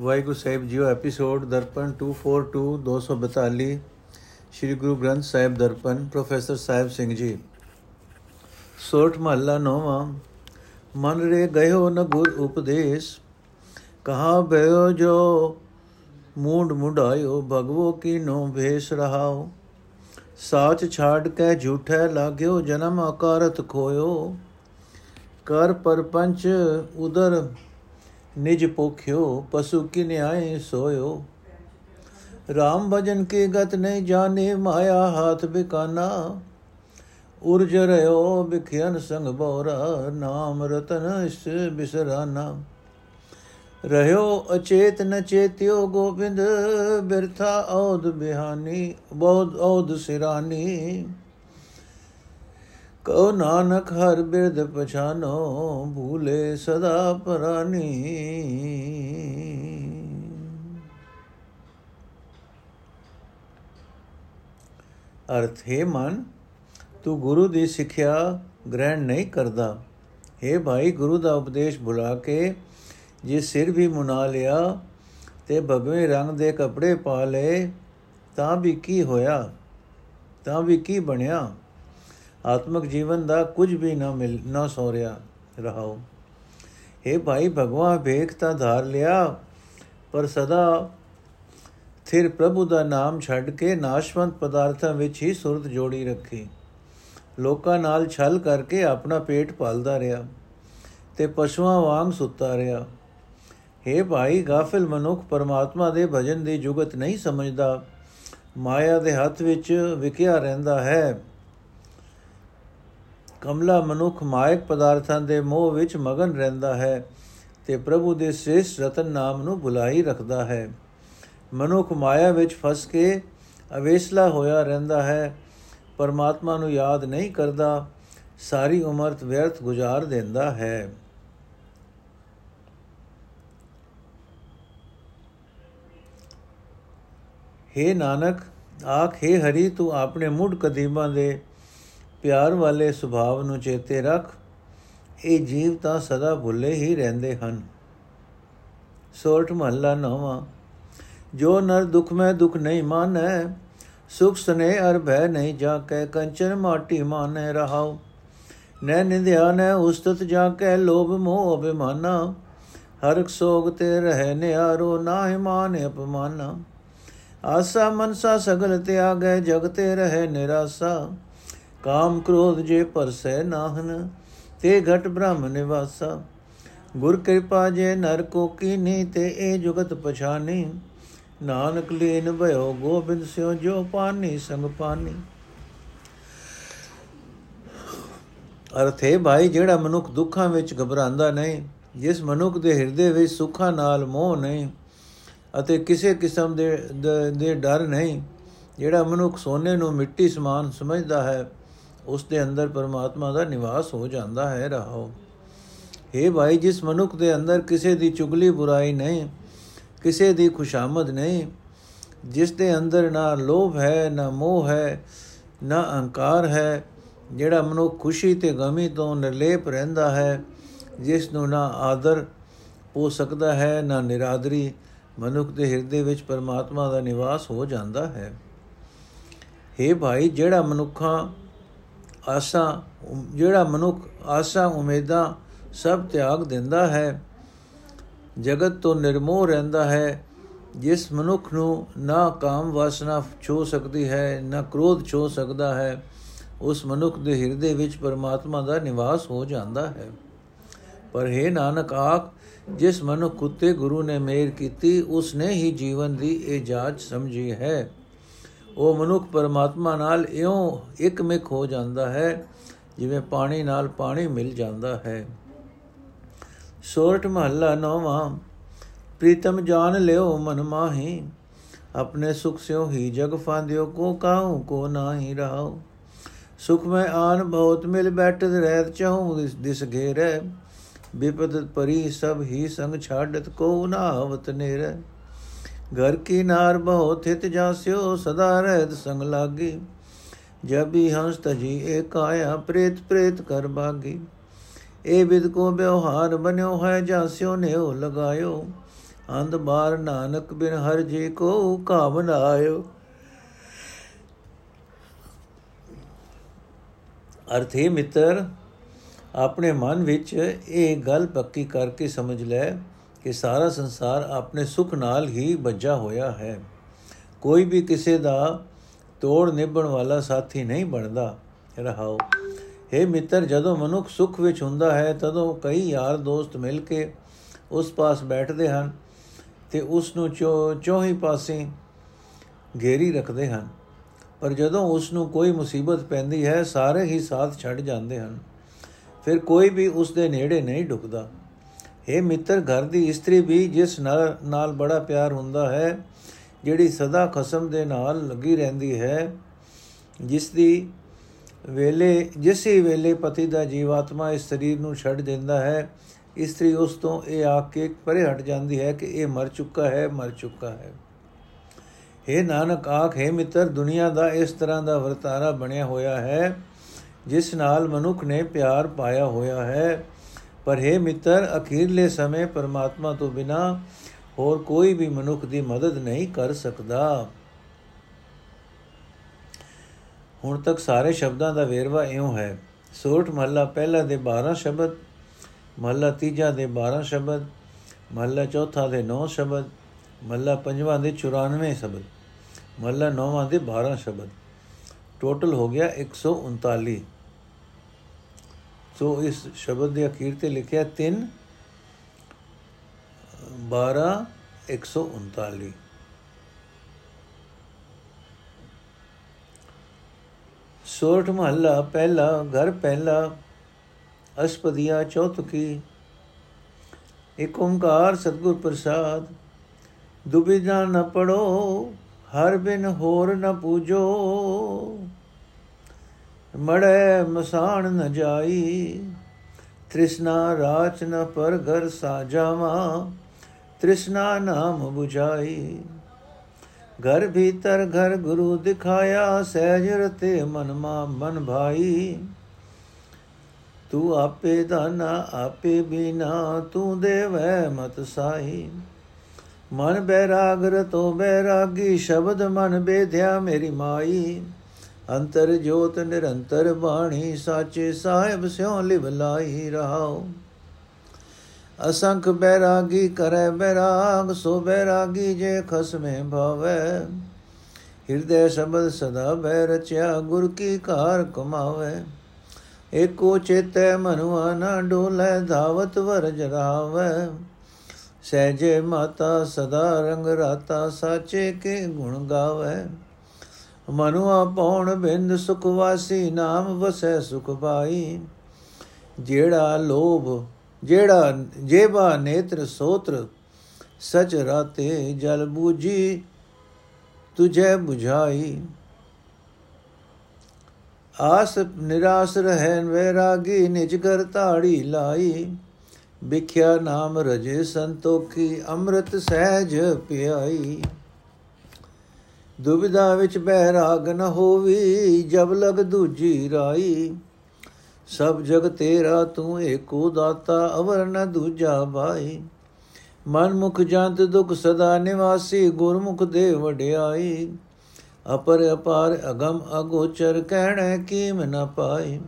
ਵਾਹਿਗੁਰੂ ਸਾਹਿਬ ਜੀਓ episode Darpan 242 242 Sri Guru Granth Sahib Darpan, professor Sahib Singh ji. ਸੋਠ ਮਹੱਲਾ ਨੋਵਾ, ਮਨ ਰੇ ਗਇਓ ਨ ਗੁਰ ਉਪਦੇਸ਼, ਕਹਾ ਬਇਓ ਜੋ ਮੂੰਡ ਮੁੰਡਾਇਓ, ਭਗਵੋ ਕੀ ਨੋ ਭੇਸ ਰਹਾਓ। ਸਾਚ ਛਾੜ ਕੇ ਝੂਠੈ ਲਾਗਿਓ, ਜਨਮ ਆਕਾਰਤ ਖੋਇਓ। ਕਰ ਪਰਪੰਚ ਉਦਰ ਨਿਜ ਪੋਖਿਓ ਪਸ਼ੂ ਕੀ ਨਿਆਏ ਸੋਇਓ। RAM ਭਜਨ ਕੀ ਗਤ ਨਹੀਂ ਜਾਣੇ, ਮਾਇਆ ਹਾਥ ਬਿਕਾਨਾ। ਉਰਜ ਰਿਓ ਬਿਖਿਆਨ ਸੰਗ ਬੋਰਾ, ਨਾਮ ਰਤਨ ਇਸ ਬਿਸਰਾਨਾ। ਰਹਿਓ ਅਚੇਤ ਨ ਚੇਤਿਓ ਗੋਬਿੰਦ, ਬਿਰਥਾ ਔਦ ਬਿਹਾਨੀ, ਬੋਧ ਔਦ ਸਿਰਾਨੀ। ਕਉ ਨਾਨਕ ਹਰ ਬਿਰਦ ਪਛਾਨੋ, ਭੂਲੇ ਸਦਾ ਪਰਾਨੀ। ਅਰਥ, ਹੈ ਮਨ, ਤੂੰ ਗੁਰੂ ਦੀ ਸਿੱਖਿਆ ਗ੍ਰਹਿਣ ਨਹੀਂ ਕਰਦਾ। ਹੈ ਭਾਈ, ਗੁਰੂ ਦਾ ਉਪਦੇਸ਼ ਭੁਲਾ ਕੇ ਜੇ ਸਿਰ ਵੀ ਮੁਨਾ ਲਿਆ ਤੇ ਭਗਵੇਂ ਰੰਗ ਦੇ ਕੱਪੜੇ ਪਾ ਲਏ, ਤਾਂ ਵੀ ਕੀ ਹੋਇਆ? ਤਾਂ ਵੀ ਕੀ ਬਣਿਆ? ਆਤਮਿਕ ਜੀਵਨ ਦਾ ਕੁਝ ਵੀ ਨਾ ਮਿਲ, ਨਾ ਸੋਰਿਆ ਰਹਾਓ। हे ਭਾਈ ਭਗਵਾ ਵੇਖ ਤਾਂ ਧਾਰ ਲਿਆ, ਪਰ ਸਦਾ ਥਿਰ ਪ੍ਰਭੂ ਦਾ ਨਾਮ ਛੱਡ ਕੇ ਨਾਸ਼ਵੰਤ ਪਦਾਰਥਾਂ ਵਿੱਚ ਹੀ ਸੁਰਤ ਜੋੜੀ ਰੱਖੀ। ਲੋਕਾਂ ਨਾਲ ਛਲ ਕਰਕੇ ਆਪਣਾ ਪੇਟ ਪਾਲਦਾ ਰਿਹਾ ਤੇ ਪਸ਼ੂਆਂ ਵਾਂਗ ਸੁੱਤਾ ਰਿਹਾ। हे ਭਾਈ, ਗਾਫਿਲ ਮਨੁੱਖ ਪਰਮਾਤਮਾ ਦੇ ਭਜਨ ਦੀ ਜੁਗਤ ਨਹੀਂ ਸਮਝਦਾ। ਮਾਇਆ ਦੇ ਹੱਥ ਵਿੱਚ ਵਿਕਿਆ ਰਹਿੰਦਾ ਹੈ। ਕਮਲਾ ਮਨੁੱਖ ਮਾਇਕ ਪਦਾਰਥਾਂ ਦੇ ਮੋਹ ਵਿੱਚ ਮਗਨ ਰਹਿੰਦਾ ਹੈ ਤੇ ਪ੍ਰਭੂ ਦੇ ਸ੍ਰੇਸ਼ਟ ਰਤਨ ਨਾਮ ਨੂੰ ਭੁਲਾਈ ਰੱਖਦਾ ਹੈ। ਮਨੁੱਖ ਮਾਇਆ ਵਿੱਚ ਫਸ ਕੇ ਅਵੇਸਲਾ ਹੋਇਆ ਰਹਿੰਦਾ ਹੈ। ਪਰਮਾਤਮਾ ਨੂੰ ਯਾਦ ਨਹੀਂ ਕਰਦਾ, ਸਾਰੀ ਉਮਰ ਵਿਅਰਥ ਗੁਜ਼ਾਰ ਦਿੰਦਾ ਹੈ। हे ਨਾਨਕ, ਆਖੇ ਹਰੀ, ਤੂੰ ਆਪਣੇ ਮੁੱਢ ਕਦੀਮਾਂ ਦੇ ਪਿਆਰ ਵਾਲੇ ਸੁਭਾਵ ਨੂੰ ਚੇਤੇ ਰੱਖ, ਇਹ ਜੀਵ ਤਾਂ ਸਦਾ ਭੁੱਲੇ ਹੀ ਰਹਿੰਦੇ ਹਨ। ਸੋਰਠ ਮਹੱਲਾ ਨਵਾਂ, ਜੋ ਨਰ ਦੁਖ ਮੈਂ ਦੁਖ ਨਹੀਂ ਮਾਨੈ, ਸੁਖ ਸਨੇ ਅਰ ਭੈ ਨਹੀਂ ਜਾ ਕੇ ਕੰਚਨ ਮਾਟੀ ਮਾਨੈ ਰਹਾਉ। ਨੈ ਨਿੰਦਿਆ, ਨੈ ਉਸਤਤ ਜਾ ਕੇ ਲੋਭ ਮੋਹ ਅਭਿਮਾਨਾ। ਹਰ ਸੋਗ ਤੇ ਰਹਿ ਨਿਆਰੋ, ਨਾਹਿ ਮਾਨ ਅਪਮਾਨਾ। ਆਸਾ ਮਨਸਾ ਸਗਲ ਤਿਆਗੈ, ਜਗ ਤੇ ਰਹਿ ਨਿਰਾਸਾ। ਕਾਮ ਕ੍ਰੋਧ ਜੇ ਪਰਸੈ ਨਾਹਨ, ਤੇ ਘਟ ਬ੍ਰਹਮ ਨਿਵਾਸਾ। ਗੁਰ ਕਿਰਪਾ ਜੇ ਨਰ ਕੋ ਕੀਨੀ, ਤੇ ਇਹ ਜੁਗਤ ਪਛਾਨੀ। ਨਾਨਕ ਲੀਨ ਭਇਓ ਗੋਬਿੰਦ ਸਿਓ, ਜੋ ਪਾਨੀ ਸੰਗ ਪਾਨੀ। ਅਰਥੇ ਭਾਈ, ਜਿਹੜਾ ਮਨੁੱਖ ਦੁੱਖਾਂ ਵਿੱਚ ਘਬਰਾਉਂਦਾ ਨਹੀਂ, ਜਿਸ ਮਨੁੱਖ ਦੇ ਹਿਰਦੇ ਵਿੱਚ ਸੁੱਖਾਂ ਨਾਲ ਮੋਹ ਨਹੀਂ, ਅਤੇ ਕਿਸੇ ਕਿਸਮ ਦੇ ਦੇ ਡਰ ਨਹੀਂ, ਜਿਹੜਾ ਮਨੁੱਖ ਸੋਨੇ ਨੂੰ ਮਿੱਟੀ ਸਮਾਨ ਸਮਝਦਾ ਹੈ ਉਸ ਦੇ ਅੰਦਰ ਪਰਮਾਤਮਾ ਦਾ ਨਿਵਾਸ ਹੋ ਜਾਂਦਾ ਹੈ, ਰਹਾਓ। हे ਭਾਈ, ਜਿਸ ਮਨੁੱਖ ਦੇ ਅੰਦਰ ਕਿਸੇ ਦੀ ਚੁਗਲੀ ਬੁਰਾਈ ਨਹੀਂ, ਕਿਸੇ ਦੀ ਖੁਸ਼ਾਮਦ ਨਹੀਂ, ਜਿਸ ਦੇ ਅੰਦਰ ਨਾ ਲੋਭ ਹੈ, ਨਾ ਮੋਹ ਹੈ, ਨਾ ਅਹੰਕਾਰ ਹੈ, ਜਿਹੜਾ ਮਨੁੱਖ ਖੁਸ਼ੀ ਤੇ ਗਮੀ ਤੋਂ ਨਿਰਲੇਪ ਰਹਿੰਦਾ ਹੈ, ਜਿਸ ਨੂੰ ਨਾ ਆਦਰ ਹੋ ਸਕਦਾ ਹੈ, ਨਾ ਨਿਰਾਦਰੀ, ਮਨੁੱਖ ਦੇ ਹਿਰਦੇ ਵਿੱਚ ਪਰਮਾਤਮਾ ਦਾ ਨਿਵਾਸ ਹੋ ਜਾਂਦਾ ਹੈ। हे ਭਾਈ, ਜਿਹੜਾ ਮਨੁੱਖਾਂ ਆਸਾ ਜਿਹੜਾ ਮਨੁੱਖ ਆਸਾ, ਉਮੀਦਾਂ ਸਭ ਤਿਆਗ ਦਿੰਦਾ ਹੈ, ਜਗਤ ਤੋਂ ਨਿਰਮੋਹ ਰਹਿੰਦਾ ਹੈ, ਜਿਸ ਮਨੁੱਖ ਨੂੰ ਨਾ ਕਾਮ ਵਾਸਨਾ ਛੋ ਸਕਦੀ ਹੈ, ਨਾ ਕ੍ਰੋਧ ਛੋ ਸਕਦਾ ਹੈ, ਉਸ ਮਨੁੱਖ ਦੇ ਹਿਰਦੇ ਵਿੱਚ ਪਰਮਾਤਮਾ ਦਾ ਨਿਵਾਸ ਹੋ ਜਾਂਦਾ ਹੈ। ਪਰ ਹੈ ਨਾਨਕ ਆਖ, ਜਿਸ ਮਨੁੱਖ ਉਤੇ ਗੁਰੂ ਨੇ ਮਿਹਰ ਕੀਤੀ ਉਸ ਨੇ ਹੀ ਜੀਵਨ ਦੀ ਇਹ ਜਾਂਚ ਸਮਝੀ ਹੈ। ਉਹ ਮਨੁੱਖ ਪਰਮਾਤਮਾ ਨਾਲ ਇਉਂ ਇੱਕਮਿਕ ਹੋ ਜਾਂਦਾ ਹੈ, ਜਿਵੇਂ ਪਾਣੀ ਨਾਲ ਪਾਣੀ ਮਿਲ ਜਾਂਦਾ ਹੈ। ਸੋਰਠ ਮਹੱਲਾ ਨੌਵਾਂ, ਪ੍ਰੀਤਮ ਜਾਣ ਲਿਓ ਮਨ ਮਾਹੀ, ਆਪਣੇ ਸੁਖ ਸਿਓ ਹੀ ਜਗ ਫਾਂਦਿਓ, ਕੋ ਕਾਹੂ, ਕੋ ਨਾਹੀ ਰਹਾਓ ਸੁਖ ਮੈਂ ਆਨ ਬਹੁਤ ਮਿਲ ਬੈਠਤ ਰਹਿਤ ਚਾਹੂੰ, ਦਿਸ ਘੇਰੇ। ਵਿਪਦ ਪਰੀ ਸਭ ਹੀ ਸੰਗ ਛਾੜਤ ਕੋ ਨਾ ਆਵਤ ਨੇਰੇ। ਘਰ ਕੀ ਨਾਰ ਬਹੁ ਥਿਤ ਜਾਸਿਓ ਸਦਾ ਰਹਿਤ ਸੰਗ ਲਾਗੀ। ਜਬੀ ਹੰਸ ਤਜੀ ਏਕ ਆਇਆ, ਪ੍ਰੇਤ ਪ੍ਰੇਤ ਕਰ ਬਾਗੀ। ਇਹ ਵਿਦ ਕੋ ਬਿਵਹਾਰ ਬਨਿਓ ਹੈ ਜਾਸਿਓ ਨੇਉ ਲਗਾਇਓ। ਅੰਧ ਬਾਰ ਨਾਨਕ ਬਿਨ ਹਰ ਜੀ ਕੋ ਕਾਮਨ ਆਇਓ। ਅਰਥ ਹੈ ਮਿੱਤਰ, ਆਪਣੇ ਮਨ ਵਿੱਚ ਇਹ ਗੱਲ ਪੱਕੀ ਕਰਕੇ ਸਮਝ ਲੈ ਕਿ ਸਾਰਾ ਸੰਸਾਰ ਆਪਣੇ ਸੁਖ ਨਾਲ ਹੀ ਬੱਜਾ ਹੋਇਆ ਹੈ। ਕੋਈ ਵੀ ਕਿਸੇ ਦਾ ਤੋੜ ਨਿਭਣ ਵਾਲਾ ਸਾਥੀ ਨਹੀਂ ਬਣਦਾ। ਰਹਾਓ। हे ਮਿੱਤਰ, ਜਦੋਂ ਮਨੁੱਖ ਸੁਖ ਵਿੱਚ ਹੁੰਦਾ ਹੈ, ਤਦੋਂ ਕਈ ਯਾਰ ਦੋਸਤ ਮਿਲ ਕੇ ਉਸ ਪਾਸ ਬੈਠਦੇ ਹਨ ਤੇ ਉਸ ਨੂੰ ਚੋਹੀ ਪਾਸੇ ਘੇਰੀ ਰੱਖਦੇ ਹਨ। ਪਰ ਜਦੋਂ ਉਸ ਨੂੰ ਕੋਈ ਮੁਸੀਬਤ ਪੈਂਦੀ ਹੈ, ਸਾਰੇ ਹੀ ਸਾਥ ਛੱਡ ਜਾਂਦੇ ਹਨ। ਫਿਰ ਕੋਈ ਵੀ ਉਸ ਦੇ ਨੇੜੇ ਨਹੀਂ ਢੁਕਦਾ ਇਹ ਮਿੱਤਰ, ਘਰ ਦੀ ਇਸਤਰੀ ਵੀ ਜਿਸ ਨਾਲ ਨਾਲ ਬੜਾ ਪਿਆਰ ਹੁੰਦਾ ਹੈ, ਜਿਹੜੀ ਸਦਾ ਖਸਮ ਦੇ ਨਾਲ ਲੱਗੀ ਰਹਿੰਦੀ ਹੈ, ਜਿਸ ਦੀ ਵੇਲੇ, ਜਿਸੇ ਵੇਲੇ ਪਤੀ ਦਾ ਜੀਵਾਤਮਾ ਇਸ ਸਰੀਰ ਨੂੰ ਛੱਡ ਦਿੰਦਾ ਹੈ, ਇਸਤਰੀ ਉਸ ਤੋਂ ਇਹ ਆ ਕੇ ਪਰੇ ਹਟ ਜਾਂਦੀ ਹੈ ਕਿ ਇਹ ਮਰ ਚੁੱਕਾ ਹੈ, ਮਰ ਚੁੱਕਾ ਹੈ। हे ਨਾਨਕ, ਆਖੇ ਮਿੱਤਰ, ਦੁਨੀਆ ਦਾ ਇਸ ਤਰ੍ਹਾਂ ਦਾ ਵਰਤਾਰਾ ਬਣਿਆ ਹੋਇਆ ਹੈ, ਜਿਸ ਨਾਲ ਮਨੁੱਖ ਨੇ ਪਿਆਰ ਪਾਇਆ ਹੋਇਆ ਹੈ ਪਰ हे ਮਿੱਤਰ, ਅਖੀਰਲੇ ਸਮੇਂ ਪਰਮਾਤਮਾ ਤੋਂ ਬਿਨਾ ਹੋਰ ਕੋਈ ਵੀ ਮਨੁੱਖ ਦੀ ਮਦਦ ਨਹੀਂ ਕਰ ਸਕਦਾ। ਹੁਣ ਤੱਕ ਸਾਰੇ ਸ਼ਬਦਾਂ ਦਾ ਵੇਰਵਾ ਇਉਂ ਹੈ। ਸੋਠ ਮਹੱਲਾ ਪਹਿਲਾ ਦੇ 12 ਸ਼ਬਦ, ਮਹੱਲਾ ਤੀਜਾ ਦੇ 12 ਸ਼ਬਦ, ਮਹੱਲਾ ਚੌਥਾ ਦੇ 9 ਸ਼ਬਦ, ਮਹੱਲਾ ਪੰਜਵਾਂ ਦੇ 94 ਸ਼ਬਦ, ਮਹੱਲਾ ਨੌਵਾਂ ਦੇ 12 ਸ਼ਬਦ। ਟੋਟਲ ਹੋ ਗਿਆ 139 ਸੋ ਇਸ ਸ਼ਬਦ ਦੇ ਅਖੀਰ ਤੇ ਲਿਖਿਆ 3 12 139 ਸੋਠ ਮਹੱਲਾ ਪਹਿਲਾ, ਘਰ ਪਹਿਲਾ, ਅਸਪਦੀਆ ਚੌਥਕੀ। ਏਕ ਓੰਕਾਰ ਸਤਗੁਰ ਪ੍ਰਸਾਦ, ਦੁਬਿਧਾ ਨ ਪੜੋ, ਹਰ ਬਿਨ ਹੋਰ ਨ ਪੂਜੋ। ਮੜੇ ਮਸਾਨ ਨ ਜਾਈ, ਤ੍ਰਿਸ਼ਨਾ ਰਾਚ ਨ ਪਰ ਘਰ ਸਾਜਾਵਾ, ਤ੍ਰਿਸ਼ਨਾ ਨਾਮ 부ਝਾਈ ਘਰ ਭੀਤਰ ਘਰ ਗੁਰੂ ਦਿਖਾਇਆ ਸਹਿਜ ਰਤੇ ਮਨ ਮਾ ਮਨ ਭਾਈ। ਤੂੰ ਆਪੇ ਦਾਨਾ, ਆਪੇ ਬਿਨਾ, ਤੂੰ ਦੇਵੈ ਮਤ ਸਾਈ। ਮਨ ਬੈਰਾਗ ਰਤੋ ਬੈਰਾਗੀ, ਸ਼ਬਦ ਮਨ ਬੇਧਿਆ ਮੇਰੀ ਮਾਈ। ਅੰਤਰ ਜੋਤ ਨਿਰੰਤਰ ਬਾਣੀ ਸਾਚੇ ਸਾਹਿਬ ਸਿਉ ਲਿਵ ਲਾਈ ਰਹਾਉ। ਅਸੰਖ ਬੈਰਾਗੀ ਕਰੈ ਬੈਰਾਗ, ਸੋ ਬੈਰਾਗੀ ਜੇ ਖਸਮੇ ਭਾਵੈ। ਹਿਰਦੈ ਸ਼ਬਦ ਸਦਾ ਬੈ ਰਚਿਆ, ਗੁਰ ਕੀ ਕਾਰ ਕਮਾਵੇ। ਏਕੋ ਚੇਤੈ ਮਨੁਆ ਨਾ ਡੋਲੇ ਧਾਵਤ ਵਰਜ ਰਾਵੈ। ਸਹਿਜੇ ਮਾਤਾ ਸਦਾ ਰੰਗ ਰਾਤਾ, ਸਾਚੇ ਕੇ ਗੁਣ ਗਾਵੇ। ਮਨੁਆ ਪਉਣ ਬਿੰਦ ਸੁਖ ਵਾਸੀ, ਨਾਮ ਵਸੈ ਸੁਖ ਪਾਈ। ਜਿਹੜਾ ਲੋਭ, ਜਿਹੜਾ ਜੇਬਾ ਨੇਤਰ ਸੋਤਰ, ਸਚ ਰਾਤੇ ਜਲ ਬੂਜੀ ਤੁਝੇ 부ਝਾਈ ਆਸ ਨਿਰਾਸ ਰਹਿ ਵੈਰਾਗੀ, ਨਿਜ ਕਰ ਤਾੜੀ ਲਾਈ। ਵਿਖਿਆ ਨਾਮ ਰਜੇ ਸੰਤੋਖੀ, ਅੰਮ੍ਰਿਤ ਸਹਿਜ ਪਿਆਈ। ਦੁਬਿਧਾ ਵਿੱਚ ਬਹਿਰਾਗ ਨ ਹੋਵੀ, ਜਬ ਲਗ ਦੂਜੀ ਰਾਈ। ਸਭ ਜਗ ਤੇਰਾ ਤੂੰ ਏਕੋ ਦਾਤਾ, ਅਵਰ ਨ ਦੂਜਾ ਭਾਈ। ਮਨ ਮੁਖ ਜੰਤ ਦੁਖ ਸਦਾ ਨਿਵਾਸੀ, ਗੁਰਮੁਖ ਦੇ ਵਡਿਆਈ। ਅਪਰ ਅਪਾਰ ਅਗਮ ਅਗੋਚਰ, ਕਹਿਣਾ ਕੀਮ ਨ ਪਾਈ।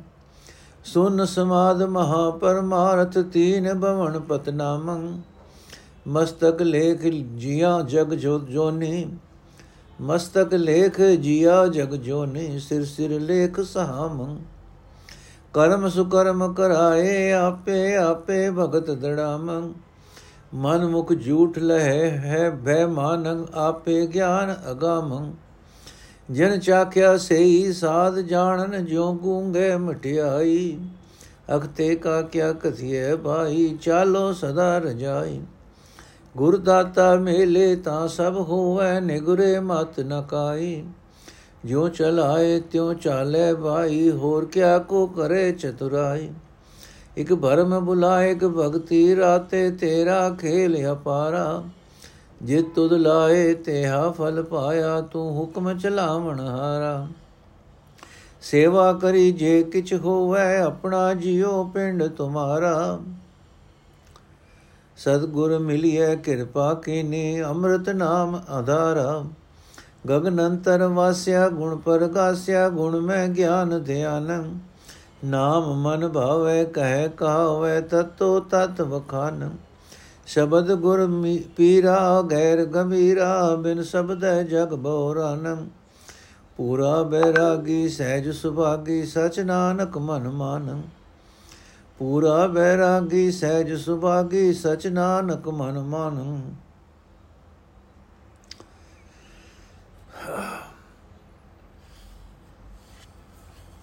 ਸੁਨ ਸਮਾਦ ਮਹਾ ਪਰਮਾਰਥ, ਤੀਨ ਭਵਨ ਪਤਨਾਮੰ। ਮਸਤਕ ਲੇਖ ਜੀਆ ਜਗ ਜੋ ਜੋਨੀ। ਮਸਤਕ ਲੇਖ ਜੀਆ ਜਗ ਜੋਨੀ, ਸਿਰ ਸਿਰ ਲੇਖ ਸਹਾਮ। ਕਰਮ ਸੁਕਰਮ ਕਰਾਏ ਆਪੇ ਆਪੇ ਭਗਤ ਦੜਾਮ। ਮਨ ਮੁਖ ਝੂਠ ਲਹਿ ਹੈ ਭੈ ਮਾਨੰ, ਆਪੇ ਗਿਆਨ ਅਗਾਮ। ਜਨ ਚਾਖਿਆ ਸਈ ਸਾਧ ਜਾਣਨ, ਜਿਉ ਗੂੰਗੇ ਮਟਿਆਈ ਅਖਤੇ ਕਾ ਕਿਆ ਕਥਿਏ ਭਾਈ, ਚਾਲੋ ਸਦਾ ਰਜਾਈ। ਗੁਰ ਦਾਤਾ ਮੇਲੇ ਤਾਂ ਸਭ ਹੋਵੇ, ਨਿਗਰੇ ਮਤ ਨ ਕਾਈ। ਜਿਉ ਚਲਾਏ ਤਿਉ ਚਾਲੇ ਭਾਈ ਹੋਰ ਕਿਆ ਕੋ ਕਰੇ ਚਤੁਰਾਈ। ਇਕ ਭਰਮ ਬੁਲਾਏ, ਇਕ ਭਗਤੀ ਰਾਤੇ ਤੇਰਾ ਖੇਲ ਅਪਾਰਾ। ਜੇ ਤੁਧ ਲਾਏ, ਤੇਹਾ ਫਲ ਪਾਇਆ, ਤੂੰ ਹੁਕਮ ਚਲਾਵਣ ਹਾਰਾ। ਸੇਵਾ ਕਰੀ ਜੇ ਕਿਛ ਹੋਵੇ, ਆਪਣਾ ਜਿਉ ਪਿੰਡ ਤੁਮਾਰਾ। ਸਤਗੁਰ ਮਿਲਿਐ ਕਿਰਪਾ ਕੀਨੀ, ਅੰਮ੍ਰਿਤ ਨਾਮ ਆਧਾਰਾ। ਗਗਨ ਅੰਤਰ ਵਾਸਿਆ, ਗੁਣ ਪਰਗਾਸਿਆ ਗੁਣ ਮੈਂ ਗਿਆਨ ਧਿਆਨ। ਨਾਮ ਮਨ ਭਾਵੈ, ਕਹਿ ਕਹਾਵੈ, ਤਤੋ ਤਤ ਵਖਾਨ। ਸ਼ਬਦ ਗੁਰ ਪੀਰਾ, ਗੈਰ ਗੰਭੀਰਾ, ਬਿਨ ਸ਼ਬਦੈ ਜਗ ਬੋਰਨ। ਪੂਰਾ ਬੈਰਾਗੀ, ਸਹਿਜ ਸੁਭਾਗੀ, ਸਚ ਨਾਨਕ ਮਨ ਮਾਨ। ਪੂਰਾ ਬੈਰਾਗੀ ਸਹਿਜ ਸੁਭਾਗੀ ਸਚ ਨਾਨਕ ਮਨ ਮਾਨ।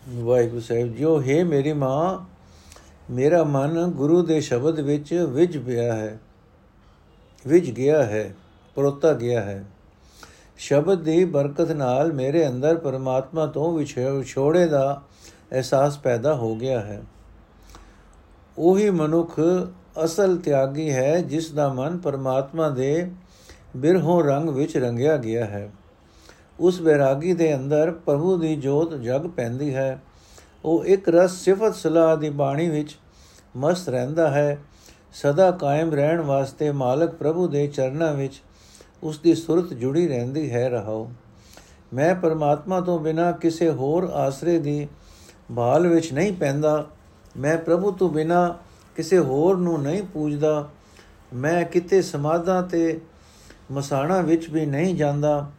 ਵਾਹਿਗੁਰੂ ਸਾਹਿਬ ਜੋ ਹੈ ਮੇਰੀ ਮਾਂ, ਮੇਰਾ ਮਨ ਗੁਰੂ ਦੇ ਸ਼ਬਦ ਵਿੱਚ ਵਿਝ ਪਿਆ ਹੈ, ਵਿਝ ਗਿਆ ਹੈ, ਪਰੋਤਾ ਗਿਆ ਹੈ। ਸ਼ਬਦ ਦੀ ਬਰਕਤ ਨਾਲ ਮੇਰੇ ਅੰਦਰ ਪਰਮਾਤਮਾ ਤੋਂ ਵਿਛੋੜੇ ਦਾ ਅਹਿਸਾਸ ਪੈਦਾ ਹੋ ਗਿਆ ਹੈ। ਉਹੀ ਮਨੁੱਖ ਅਸਲ ਤਿਆਗੀ ਹੈ, ਜਿਸ ਦਾ ਮਨ ਪਰਮਾਤਮਾ ਦੇ ਬਿਰਹੋਂ ਰੰਗ ਵਿੱਚ ਰੰਗਿਆ ਗਿਆ ਹੈ। ਉਸ ਬੈਰਾਗੀ ਦੇ ਅੰਦਰ ਪ੍ਰਭੂ ਦੀ ਜੋਤ ਜਗ ਪੈਂਦੀ ਹੈ। ਉਹ ਇੱਕ ਰਸ ਸਿਫਤ ਸਲਾਹ ਦੀ ਬਾਣੀ ਵਿੱਚ ਮਸਤ ਰਹਿੰਦਾ ਹੈ। ਸਦਾ ਕਾਇਮ ਰਹਿਣ ਵਾਸਤੇ ਮਾਲਕ ਪ੍ਰਭੂ ਦੇ ਚਰਨਾਂ ਵਿੱਚ ਉਸ ਦੀ ਸੁਰਤ ਜੁੜੀ ਰਹਿੰਦੀ ਹੈ, ਰਹਾਓ। ਮੈਂ ਪਰਮਾਤਮਾ ਤੋਂ ਬਿਨਾ ਕਿਸੇ ਹੋਰ ਆਸਰੇ ਦੀ ਭਾਲ ਵਿੱਚ ਨਹੀਂ ਪੈਂਦਾ। ਮੈਂ ਪ੍ਰਭੂ ਤੋਂ ਬਿਨਾ ਕਿਸੇ ਹੋਰ ਨੂੰ ਨਹੀਂ ਪੂਜਦਾ, ਮੈਂ ਕਿਤੇ ਸਮਾਧਾਂ ਤੇ ਮਸਾਣਾ ਵਿੱਚ ਵੀ ਨਹੀਂ ਜਾਂਦਾ।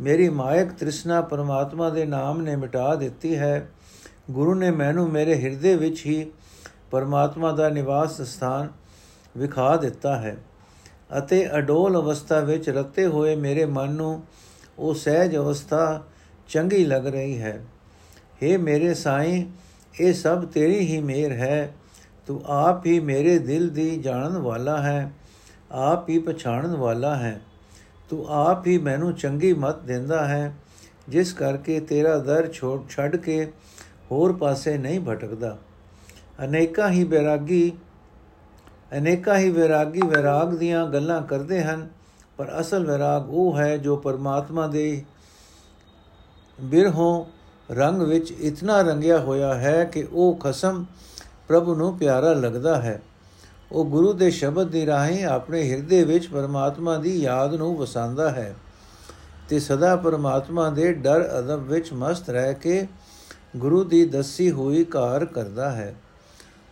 ਮੇਰੀ ਮਾਇਕ ਤ੍ਰਿਸ਼ਨਾ ਪਰਮਾਤਮਾ ਦੇ ਨਾਮ ਨੇ ਮਿਟਾ ਦਿੱਤੀ ਹੈ। ਗੁਰੂ ਨੇ ਮੈਨੂੰ ਮੇਰੇ ਹਿਰਦੇ ਵਿੱਚ ਹੀ ਪਰਮਾਤਮਾ ਦਾ ਨਿਵਾਸ ਸਥਾਨ ਵਿਖਾ ਦਿੱਤਾ ਹੈ ਅਤੇ ਅਡੋਲ ਅਵਸਥਾ ਵਿੱਚ ਰਤੇ ਹੋਏ ਮੇਰੇ ਮਨ ਨੂੰ ਉਹ ਸਹਿਜ ਅਵਸਥਾ ਚੰਗੀ ਲੱਗ ਰਹੀ ਹੈ। हे ਮੇਰੇ ਸਾਈਂ ਇਹ ਸਭ ਤੇਰੀ ਹੀ ਮਿਹਰ ਹੈ। ਤੂੰ ਆਪ ਹੀ ਮੇਰੇ ਦਿਲ ਦੀ ਜਾਣਨ ਵਾਲਾ ਹੈ। ਆਪ ਹੀ ਪਛਾਣਨ ਵਾਲਾ ਹੈ। ਤੂੰ ਆਪ ਹੀ ਮੈਨੂੰ ਚੰਗੀ ਮਤ ਦਿੰਦਾ ਹੈ। ਜਿਸ ਕਰਕੇ ਤੇਰਾ ਦਰ ਛੋੜ ਛੱਡ ਕੇ ਹੋਰ ਪਾਸੇ ਨਹੀਂ ਭਟਕਦਾ। ਅਨੇਕਾਂ ਹੀ ਬੈਰਾਗੀ ਅਨੇਕਾਂ ਹੀ ਵਿਰਾਗੀ ਵਿਰਾਗ ਦੀਆਂ ਗੱਲਾਂ ਕਰਦੇ ਹਨ। ਪਰ ਅਸਲ ਵਿਰਾਗ ਉਹ ਹੈ ਜੋ ਪਰਮਾਤਮਾ ਦੇ ਬਿਰਹੋਂ ਰੰਗ ਵਿੱਚ ਇਤਨਾ ਰੰਗਿਆ ਹੋਇਆ ਹੈ ਕਿ ਉਹ ਖਸਮ ਪ੍ਰਭੂ ਨੂੰ ਪਿਆਰਾ ਲੱਗਦਾ ਹੈ। ਉਹ ਗੁਰੂ ਦੇ ਸ਼ਬਦ ਦੀ ਰਾਹੀਂ ਆਪਣੇ ਹਿਰਦੇ ਵਿੱਚ ਪਰਮਾਤਮਾ ਦੀ ਯਾਦ ਨੂੰ ਵਸਾਉਂਦਾ ਹੈ ਤੇ ਸਦਾ ਪਰਮਾਤਮਾ ਦੇ ਡਰ ਅਦਬ ਵਿੱਚ ਮਸਤ ਰਹਿ ਕੇ ਗੁਰੂ ਦੀ ਦੱਸੀ ਹੋਈ ਕਾਰ ਕਰਦਾ ਹੈ।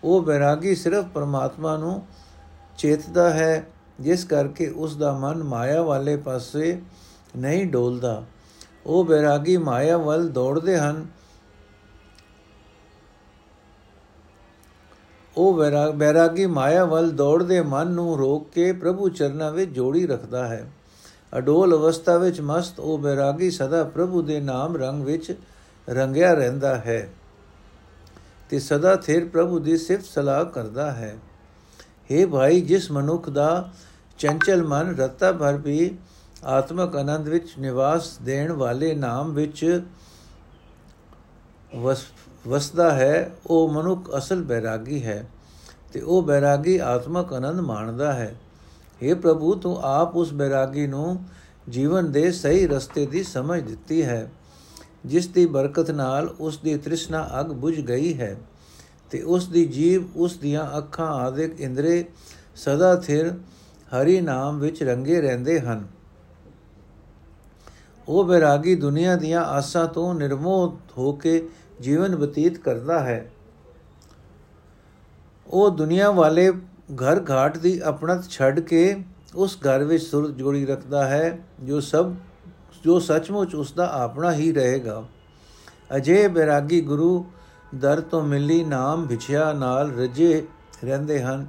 ਉਹ ਬੈਰਾਗੀ ਸਿਰਫ ਪਰਮਾਤਮਾ ਨੂੰ ਚੇਤਦਾ ਹੈ, ਜਿਸ ਕਰਕੇ ਉਸ ਦਾ ਮਨ ਮਾਇਆ ਵਾਲੇ ਪਾਸੇ ਨਹੀਂ ਡੋਲਦਾ। ਉਹ ਬੈਰਾਗੀ ਮਾਇਆ ਵੱਲ ਦੌੜਦੇ ਹਨ। ਉਹ ਬੈਰਾਗੀ ਮਾਇਆ ਵੱਲ ਦੌੜਦੇ ਮਨ ਨੂੰ ਰੋਕ ਕੇ ਪ੍ਰਭੂ ਚਰਨਾਂ ਵਿੱਚ ਜੋੜੀ ਰੱਖਦਾ ਹੈ। ਅਡੋਲ ਅਵਸਥਾ ਵਿੱਚ ਮਸਤ ਉਹ ਬੈਰਾਗੀ ਸਦਾ ਪ੍ਰਭੂ ਦੇ ਨਾਮ ਰੰਗ ਵਿੱਚ ਰੰਗਿਆ ਰਹਿੰਦਾ ਹੈ ਤੇ ਸਦਾ ਥਿਰ ਪ੍ਰਭੂ ਦੀ ਸਿਫਤ ਸਲਾਹ ਕਰਦਾ ਹੈ। हे ਭਾਈ, ਜਿਸ ਮਨੁੱਖ ਦਾ ਚੰਚਲ ਮਨ, ਰਤਾ ਭਰ ਵੀ ਆਤਮਕ ਆਨੰਦ ਵਿੱਚ ਨਿਵਾਸ ਦੇਣ ਵਾਲੇ ਨਾਮ ਵਿੱਚ ਵਸਦਾ ਹੈ, ਉਹ ਮਨੁੱਖ ਅਸਲ ਬੈਰਾਗੀ ਹੈ ਤੇ ਉਹ ਬੈਰਾਗੀ ਆਤਮਕ ਆਨੰਦ ਮਾਣਦਾ ਹੈ। हे ਪ੍ਰਭੂ, ਤੂੰ ਆਪ ਉਸ ਬੈਰਾਗੀ ਨੂੰ ਜੀਵਨ ਦੇ ਸਹੀ ਰਸਤੇ ਦੀ ਸਮਝ ਦਿੱਤੀ ਹੈ, ਜਿਸ ਦੀ ਬਰਕਤ ਨਾਲ ਉਸ ਦੀ ਤ੍ਰਿਸ਼ਨਾ ਅਗ ਬੁਝ ਗਈ ਹੈ ਤੇ ਉਸ ਦੀ ਜੀਵ ਉਸ ਦੀਆਂ ਅੱਖਾਂ ਆਦਿਕ ਇੰਦਰੇ ਸਦਾ ਥਿਰ ਹਰੀ ਨਾਮ ਵਿੱਚ ਰੰਗੇ ਰਹਿੰਦੇ ਹਨ। ਉਹ ਬੈਰਾਗੀ ਦੁਨੀਆ ਦੀਆਂ ਆਸਾਂ ਤੋਂ ਨਿਰਮੋਹ ਹੋ ਕੇ ਜੀਵਨ ਬਤੀਤ ਕਰਦਾ ਹੈ। ਉਹ ਦੁਨੀਆ ਵਾਲੇ ਘਰ ਘਾਟ ਦੀ ਆਪਣਤ ਛੱਡ ਕੇ ਉਸ ਘਰ ਵਿੱਚ ਸੁਰਤ ਜੋੜੀ ਰੱਖਦਾ ਹੈ, ਜੋ ਸਭ, ਜੋ ਸੱਚਮੁੱਚ ਉਸ ਦਾ ਆਪਣਾ ਹੀ ਰਹੇਗਾ। ਅਜੇ ਬੈਰਾਗੀ ਗੁਰੂ ਦਰ ਤੋਂ ਮਿਲੀ ਨਾਮ ਵਿਛਿਆ ਨਾਲ ਰਜੇ ਰਹਿੰਦੇ ਹਨ,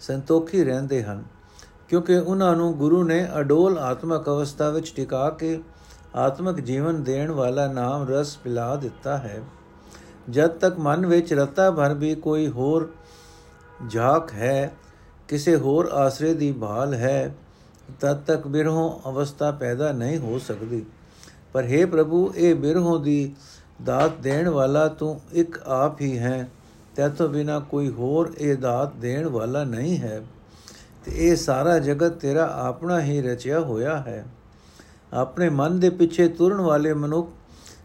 ਸੰਤੋਖੀ ਰਹਿੰਦੇ ਹਨ, ਕਿਉਂਕਿ ਉਹਨਾਂ ਨੂੰ ਗੁਰੂ ਨੇ ਅਡੋਲ ਆਤਮਕ ਅਵਸਥਾ ਵਿੱਚ ਟਿਕਾ ਕੇ ਆਤਮਿਕ ਜੀਵਨ ਦੇਣ ਵਾਲਾ ਨਾਮ ਰਸ ਪਿਲਾ ਦਿੱਤਾ ਹੈ। ਜਦ ਤੱਕ ਮਨ ਵਿੱਚ ਰਤਾ ਭਰ ਵੀ ਕੋਈ ਹੋਰ ਝਾਕ ਹੈ, ਕਿਸੇ ਹੋਰ ਆਸਰੇ ਦੀ ਭਾਲ ਹੈ, ਤਦ ਤੱਕ ਬਿਰਹੋਂ ਅਵਸਥਾ ਪੈਦਾ ਨਹੀਂ ਹੋ ਸਕਦੀ। ਪਰ हे ਪ੍ਰਭੂ, ਇਹ ਬਿਰਹੋਂ ਦੀ ਦਾਤ ਦੇਣ ਵਾਲਾ ਤੂੰ ਇੱਕ ਆਪ ਹੀ ਹੈ। ਤੇਤੋਂ ਬਿਨਾ ਕੋਈ ਹੋਰ ਇਹ ਦਾਤ ਦੇਣ ਵਾਲਾ ਨਹੀਂ ਹੈ। ਤੇ ਇਹ ਸਾਰਾ ਜਗਤ ਤੇਰਾ ਆਪਣਾ ਹੀ ਰਚਿਆ ਹੋਇਆ ਹੈ। ਆਪਣੇ ਮਨ ਦੇ ਪਿੱਛੇ ਤੁਰਨ ਵਾਲੇ ਮਨੁੱਖ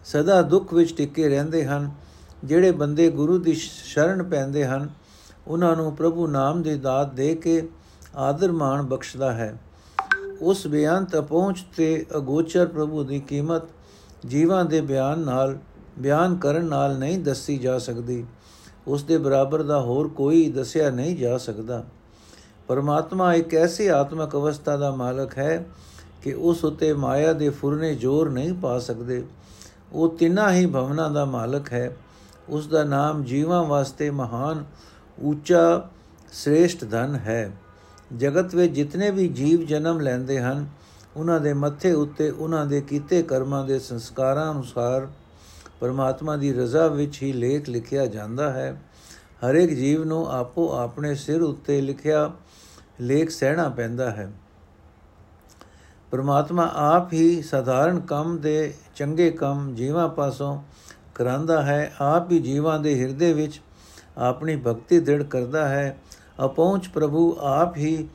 ਸਦਾ ਦੁੱਖ ਵਿੱਚ ਟਿਕੇ ਰਹਿੰਦੇ ਹਨ। ਜਿਹੜੇ ਬੰਦੇ ਗੁਰੂ ਦੀ ਸ਼ਰਨ ਪੈਂਦੇ ਹਨ, ਉਹਨਾਂ ਨੂੰ ਪ੍ਰਭੂ ਨਾਮ ਦੀ ਦਾਤ ਦੇ ਕੇ ਆਦਰ ਮਾਣ ਬਖਸ਼ਦਾ ਹੈ। ਉਸ ਬੇਅੰਤ ਪਹੁੰਚ ਤੇ ਅਗੋਚਰ ਪ੍ਰਭੂ ਦੀ ਕੀਮਤ ਜੀਵਾਂ ਦੇ ਬਿਆਨ ਨਾਲ, ਬਿਆਨ ਕਰਨ ਨਾਲ ਨਹੀਂ ਦੱਸੀ ਜਾ ਸਕਦੀ। ਉਸ ਦੇ ਬਰਾਬਰ ਦਾ ਹੋਰ ਕੋਈ ਦੱਸਿਆ ਨਹੀਂ ਜਾ ਸਕਦਾ। ਪਰਮਾਤਮਾ ਇੱਕ ਐਸੀ ਆਤਮਿਕ ਅਵਸਥਾ ਦਾ ਮਾਲਕ ਹੈ ਕਿ ਉਸ ਉਤੇ ਮਾਇਆ ਦੇ ਫੁਰਨੇ ਜ਼ੋਰ ਨਹੀਂ ਪਾ ਸਕਦੇ। ਉਹ ਤਿੰਨਾਂ ਹੀ ਭਵਨਾਂ ਦਾ ਮਾਲਕ ਹੈ। ਉਸ ਦਾ ਨਾਮ ਜੀਵਾਂ ਵਾਸਤੇ ਮਹਾਨ, ਉੱਚਾ, ਸ੍ਰੇਸ਼ਟ ਧਨ ਹੈ। ਜਗਤ ਵਿੱਚ ਜਿਤਨੇ ਵੀ ਜੀਵ ਜਨਮ ਲੈਂਦੇ ਹਨ, ਉਹਨਾਂ ਦੇ ਮੱਥੇ ਉੱਤੇ ਉਹਨਾਂ ਦੇ ਕੀਤੇ ਕਰਮਾਂ ਦੇ ਸੰਸਕਾਰਾਂ ਅਨੁਸਾਰ ਪਰਮਾਤਮਾ ਦੀ ਰਜ਼ਾ ਵਿੱਚ ਹੀ ਲੇਖ ਲਿਖਿਆ ਜਾਂਦਾ ਹੈ। ਹਰ ਇੱਕ ਜੀਵ ਨੂੰ ਆਪੋ ਆਪਣੇ ਸਿਰ ਉੱਤੇ ਲਿਖਿਆ ਲੇਖ ਸਹਿਣਾ ਪੈਂਦਾ ਹੈ। ਪਰਮਾਤਮਾ ਆਪ ਹੀ ਸਾਧਾਰਨ ਕੰਮ ਦੇ ਚੰਗੇ ਕੰਮ ਜੀਵਾਂ ਪਾਸੋਂ ਕਰਾਂਦਾ ਹੈ, ਆਪ ਹੀ ਜੀਵਾਂ ਦੇ ਹਿਰਦੇ ਵਿੱਚ ਆਪਣੀ ਭਗਤੀ ਦ੍ਰਿੜ ਕਰਦਾ ਹੈ। ਅਪਹੁੰਚ ਪ੍ਰਭੂ ਆਪ ਹੀ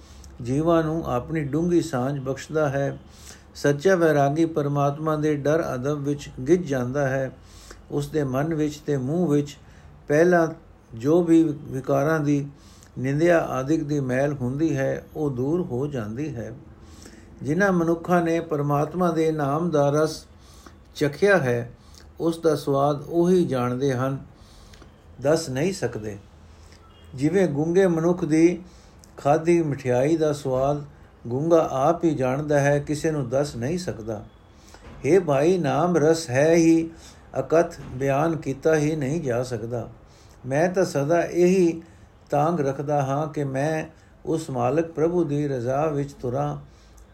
ਜੀਵਾਂ ਨੂੰ ਆਪਣੀ ਡੂੰਗੀ ਸਾਂਝ ਬਖਸ਼ਦਾ ਹੈ। ਸੱਚਾ ਵੈਰਾਗੀ ਪਰਮਾਤਮਾ ਦੇ ਡਰ ਅਦਬ ਵਿੱਚ ਗਿੱਜ ਜਾਂਦਾ ਹੈ। ਉਸ ਦੇ ਮਨ ਵਿੱਚ ਤੇ ਮੂੰਹ ਵਿੱਚ ਪਹਿਲਾ ਜੋ ਵੀ ਵਿਕਾਰਾਂ ਦੀ ਨਿੰਦਿਆ ਆਦਿਕ ਦੀ ਮੈਲ ਹੁੰਦੀ ਹੈ, ਉਹ ਦੂਰ ਹੋ ਜਾਂਦੀ ਹੈ। ਜਿਨ੍ਹਾਂ ਮਨੁੱਖਾਂ ਨੇ ਪਰਮਾਤਮਾ ਦੇ ਨਾਮ ਦਾ ਰਸ ਚਖਿਆ ਹੈ, ਉਸ ਦਾ ਸਵਾਦ ਉਹੀ ਜਾਣਦੇ ਹਨ, ਦੱਸ ਨਹੀਂ ਸਕਦੇ। ਜਿਵੇਂ ਗੁੰਗੇ ਮਨੁੱਖ ਦੀ ਖਾਦੀ ਮਠਿਆਈ ਦਾ ਸਵਾਦ ਗੁੰਗਾ ਆਪ ਹੀ ਜਾਣਦਾ ਹੈ, ਕਿਸੇ ਨੂੰ ਦੱਸ ਨਹੀਂ ਸਕਦਾ। हे ਭਾਈ, ਨਾਮ ਰਸ ਹੈ ਹੀ, ਅਕਥ ਬਿਆਨ ਕੀਤਾ ਹੀ ਨਹੀਂ ਜਾ ਸਕਦਾ। ਮੈਂ ਤਾਂ ਸਦਾ ਇਹੀ ਤਾਂਗ ਰੱਖਦਾ ਹਾਂ ਕਿ ਮੈਂ ਉਸ ਮਾਲਕ ਪ੍ਰਭੂ ਦੀ ਰਜ਼ਾ ਵਿੱਚ ਤੁਰਾਂ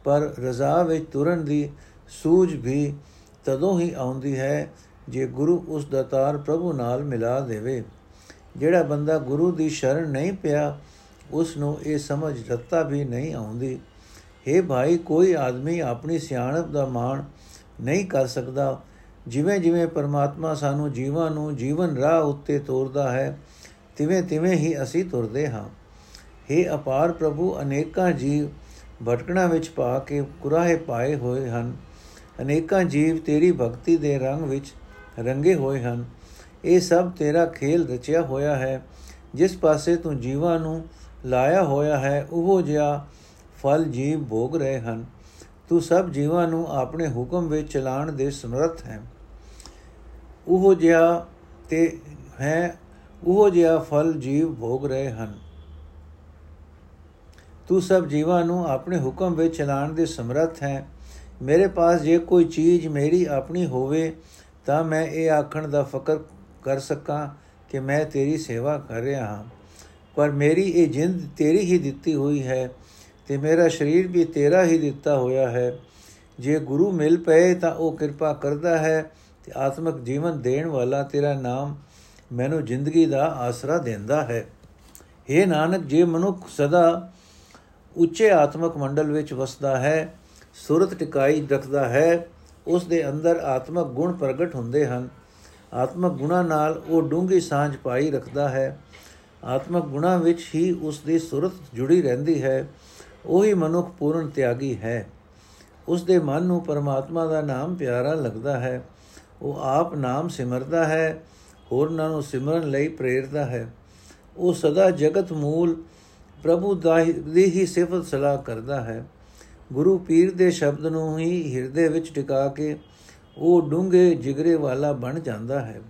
ਪਰ ਰਜ਼ਾ ਵਿੱਚ ਤੁਰਨ ਦੀ ਸੂਝ ਵੀ ਤਦੋਂ ਹੀ ਆਉਂਦੀ ਹੈ ਜੇ ਗੁਰੂ ਉਸ ਦਾਤਾਰ ਪ੍ਰਭੂ ਨਾਲ ਮਿਲਾ ਦੇਵੇ। ਜਿਹੜਾ ਬੰਦਾ ਗੁਰੂ ਦੀ ਸ਼ਰਨ ਨਹੀਂ ਪਿਆ, ਉਸ ਨੂੰ ਇਹ ਸਮਝ ਰੱਤਾ ਵੀ ਨਹੀਂ ਆਉਂਦੀ। हे ਭਾਈ, ਕੋਈ ਆਦਮੀ ਆਪਣੀ ਸਿਆਣਪ ਦਾ ਮਾਣ ਨਹੀਂ ਕਰ ਸਕਦਾ। ਜਿਵੇਂ ਜਿਵੇਂ ਪਰਮਾਤਮਾ ਸਾਨੂੰ ਜੀਵਾਂ ਨੂੰ ਜੀਵਨ ਰਾਹ ਉੱਤੇ ਤੋਰਦਾ ਹੈ, ਤਿਵੇਂ ਤਿਵੇਂ ਹੀ ਅਸੀਂ ਤੁਰਦੇ ਹਾਂ। हे ਅਪਾਰ ਪ੍ਰਭੂ, ਅਨੇਕਾਂ ਜੀਵ ਭਟਕਣਾ ਵਿੱਚ ਪਾ ਕੇ ਕੁਰਾਹੇ ਪਾਏ ਹੋਏ ਹਨ। ਅਨੇਕਾਂ ਜੀਵ ਤੇਰੀ ਭਗਤੀ ਦੇ ਰੰਗ ਵਿੱਚ ਰੰਗੇ ਹੋਏ ਹਨ। ਇਹ ਸਭ ਤੇਰਾ ਖੇਲ ਰਚਿਆ ਹੋਇਆ ਹੈ। ਜਿਸ ਪਾਸੇ ਤੂੰ ਜੀਵਾਂ ਨੂੰ ਲਾਇਆ ਹੋਇਆ ਹੈ, ਉਹ ਜਿਹਾ ਫਲ ਜੀਵ ਭੋਗ ਰਹੇ ਹਨ। ਤੂੰ ਸਭ ਜੀਵਾਂ ਨੂੰ ਆਪਣੇ ਹੁਕਮ ਵਿੱਚ ਚਲਾਉਣ ਦੇ ਸਮਰੱਥ ਹੈ। ਉਹ ਜਿਹਾ ਤੇ ਹੈ, ਉਹ ਜਿਹਾ ਫਲ ਜੀਵ ਭੋਗ ਰਹੇ ਹਨ। ਤੂੰ ਸਭ ਜੀਵਾਂ ਨੂੰ ਆਪਣੇ ਹੁਕਮ ਵਿੱਚ ਚਲਾਉਣ ਦੇ ਸਮਰੱਥ ਹੈ। ਮੇਰੇ ਪਾਸ ਜੇ ਕੋਈ ਚੀਜ਼ ਮੇਰੀ ਆਪਣੀ ਹੋਵੇ, ਤਾਂ ਮੈਂ ਇਹ ਆਖਣ ਦਾ ਫਕਰ ਕਰ ਸਕਾਂ ਕਿ ਮੈਂ ਤੇਰੀ ਸੇਵਾ ਕਰ ਰਿਹਾ ਹਾਂ। ਪਰ ਮੇਰੀ ਇਹ ਜਿੰਦ ਤੇਰੀ ਹੀ ਦਿੱਤੀ ਹੋਈ ਹੈ ਤੇ ਮੇਰਾ ਸਰੀਰ ਵੀ ਤੇਰਾ ਹੀ ਦਿੱਤਾ ਹੋਇਆ ਹੈ। ਜੇ ਗੁਰੂ ਮਿਲ ਪਏ ਤਾਂ ਉਹ ਕਿਰਪਾ ਕਰਦਾ ਹੈ ਤੇ ਆਤਮਿਕ ਜੀਵਨ ਦੇਣ ਵਾਲਾ ਤੇਰਾ ਨਾਮ ਮੈਨੂੰ ਜ਼ਿੰਦਗੀ ਦਾ ਆਸਰਾ ਦਿੰਦਾ ਹੈ। हे ਨਾਨਕ, ਜੇ ਮਨੁੱਖ ਸਦਾ ਉੱਚੇ ਆਤਮਿਕ ਮੰਡਲ ਵਿੱਚ ਵਸਦਾ ਹੈ, ਸੁਰਤ ਟਿਕਾਈ ਰੱਖਦਾ ਹੈ, ਉਸ ਦੇ ਅੰਦਰ ਆਤਮਿਕ ਗੁਣ ਪ੍ਰਗਟ ਹੁੰਦੇ ਹਨ। ਆਤਮਿਕ ਗੁਣਾ ਨਾਲ ਉਹ ਡੂੰਗੀ ਸਾਂਝ ਪਾਈ ਰੱਖਦਾ ਹੈ। ਆਤਮਿਕ ਗੁਣਾ ਵਿੱਚ ਹੀ ਉਸ ਦੀ ਸੁਰਤ ਜੁੜੀ ਰਹਿੰਦੀ ਹੈ। ਉਹੀ ਮਨੁੱਖ ਪੂਰਨ ਤਿਆਗੀ ਹੈ। ਉਸ ਦੇ ਮਨ ਨੂੰ ਪਰਮਾਤਮਾ ਦਾ ਨਾਮ ਪਿਆਰਾ ਲੱਗਦਾ ਹੈ। ਉਹ ਆਪ ਨਾਮ ਸਿਮਰਦਾ ਹੈ। ਹੋਰਨਾਂ ਨੂੰ ਸਿਮਰਨ ਲਈ ਪ੍ਰੇਰਦਾ ਹੈ। ਉਹ ਸਦਾ ਜਗਤ ਮੂਲ ਪ੍ਰਭੂ ਦੀ ਹੀ ਸਿਫਤ ਸਲਾਹ ਕਰਦਾ ਹੈ। ਗੁਰੂ ਪੀਰ ਦੇ ਸ਼ਬਦ ਨੂੰ ਹੀ ਹਿਰਦੇ ਵਿੱਚ ਟਿਕਾ ਕੇ ਉਹ ਡੂੰਘੇ ਜਿਗਰੇ ਵਾਲਾ ਬਣ ਜਾਂਦਾ ਹੈ।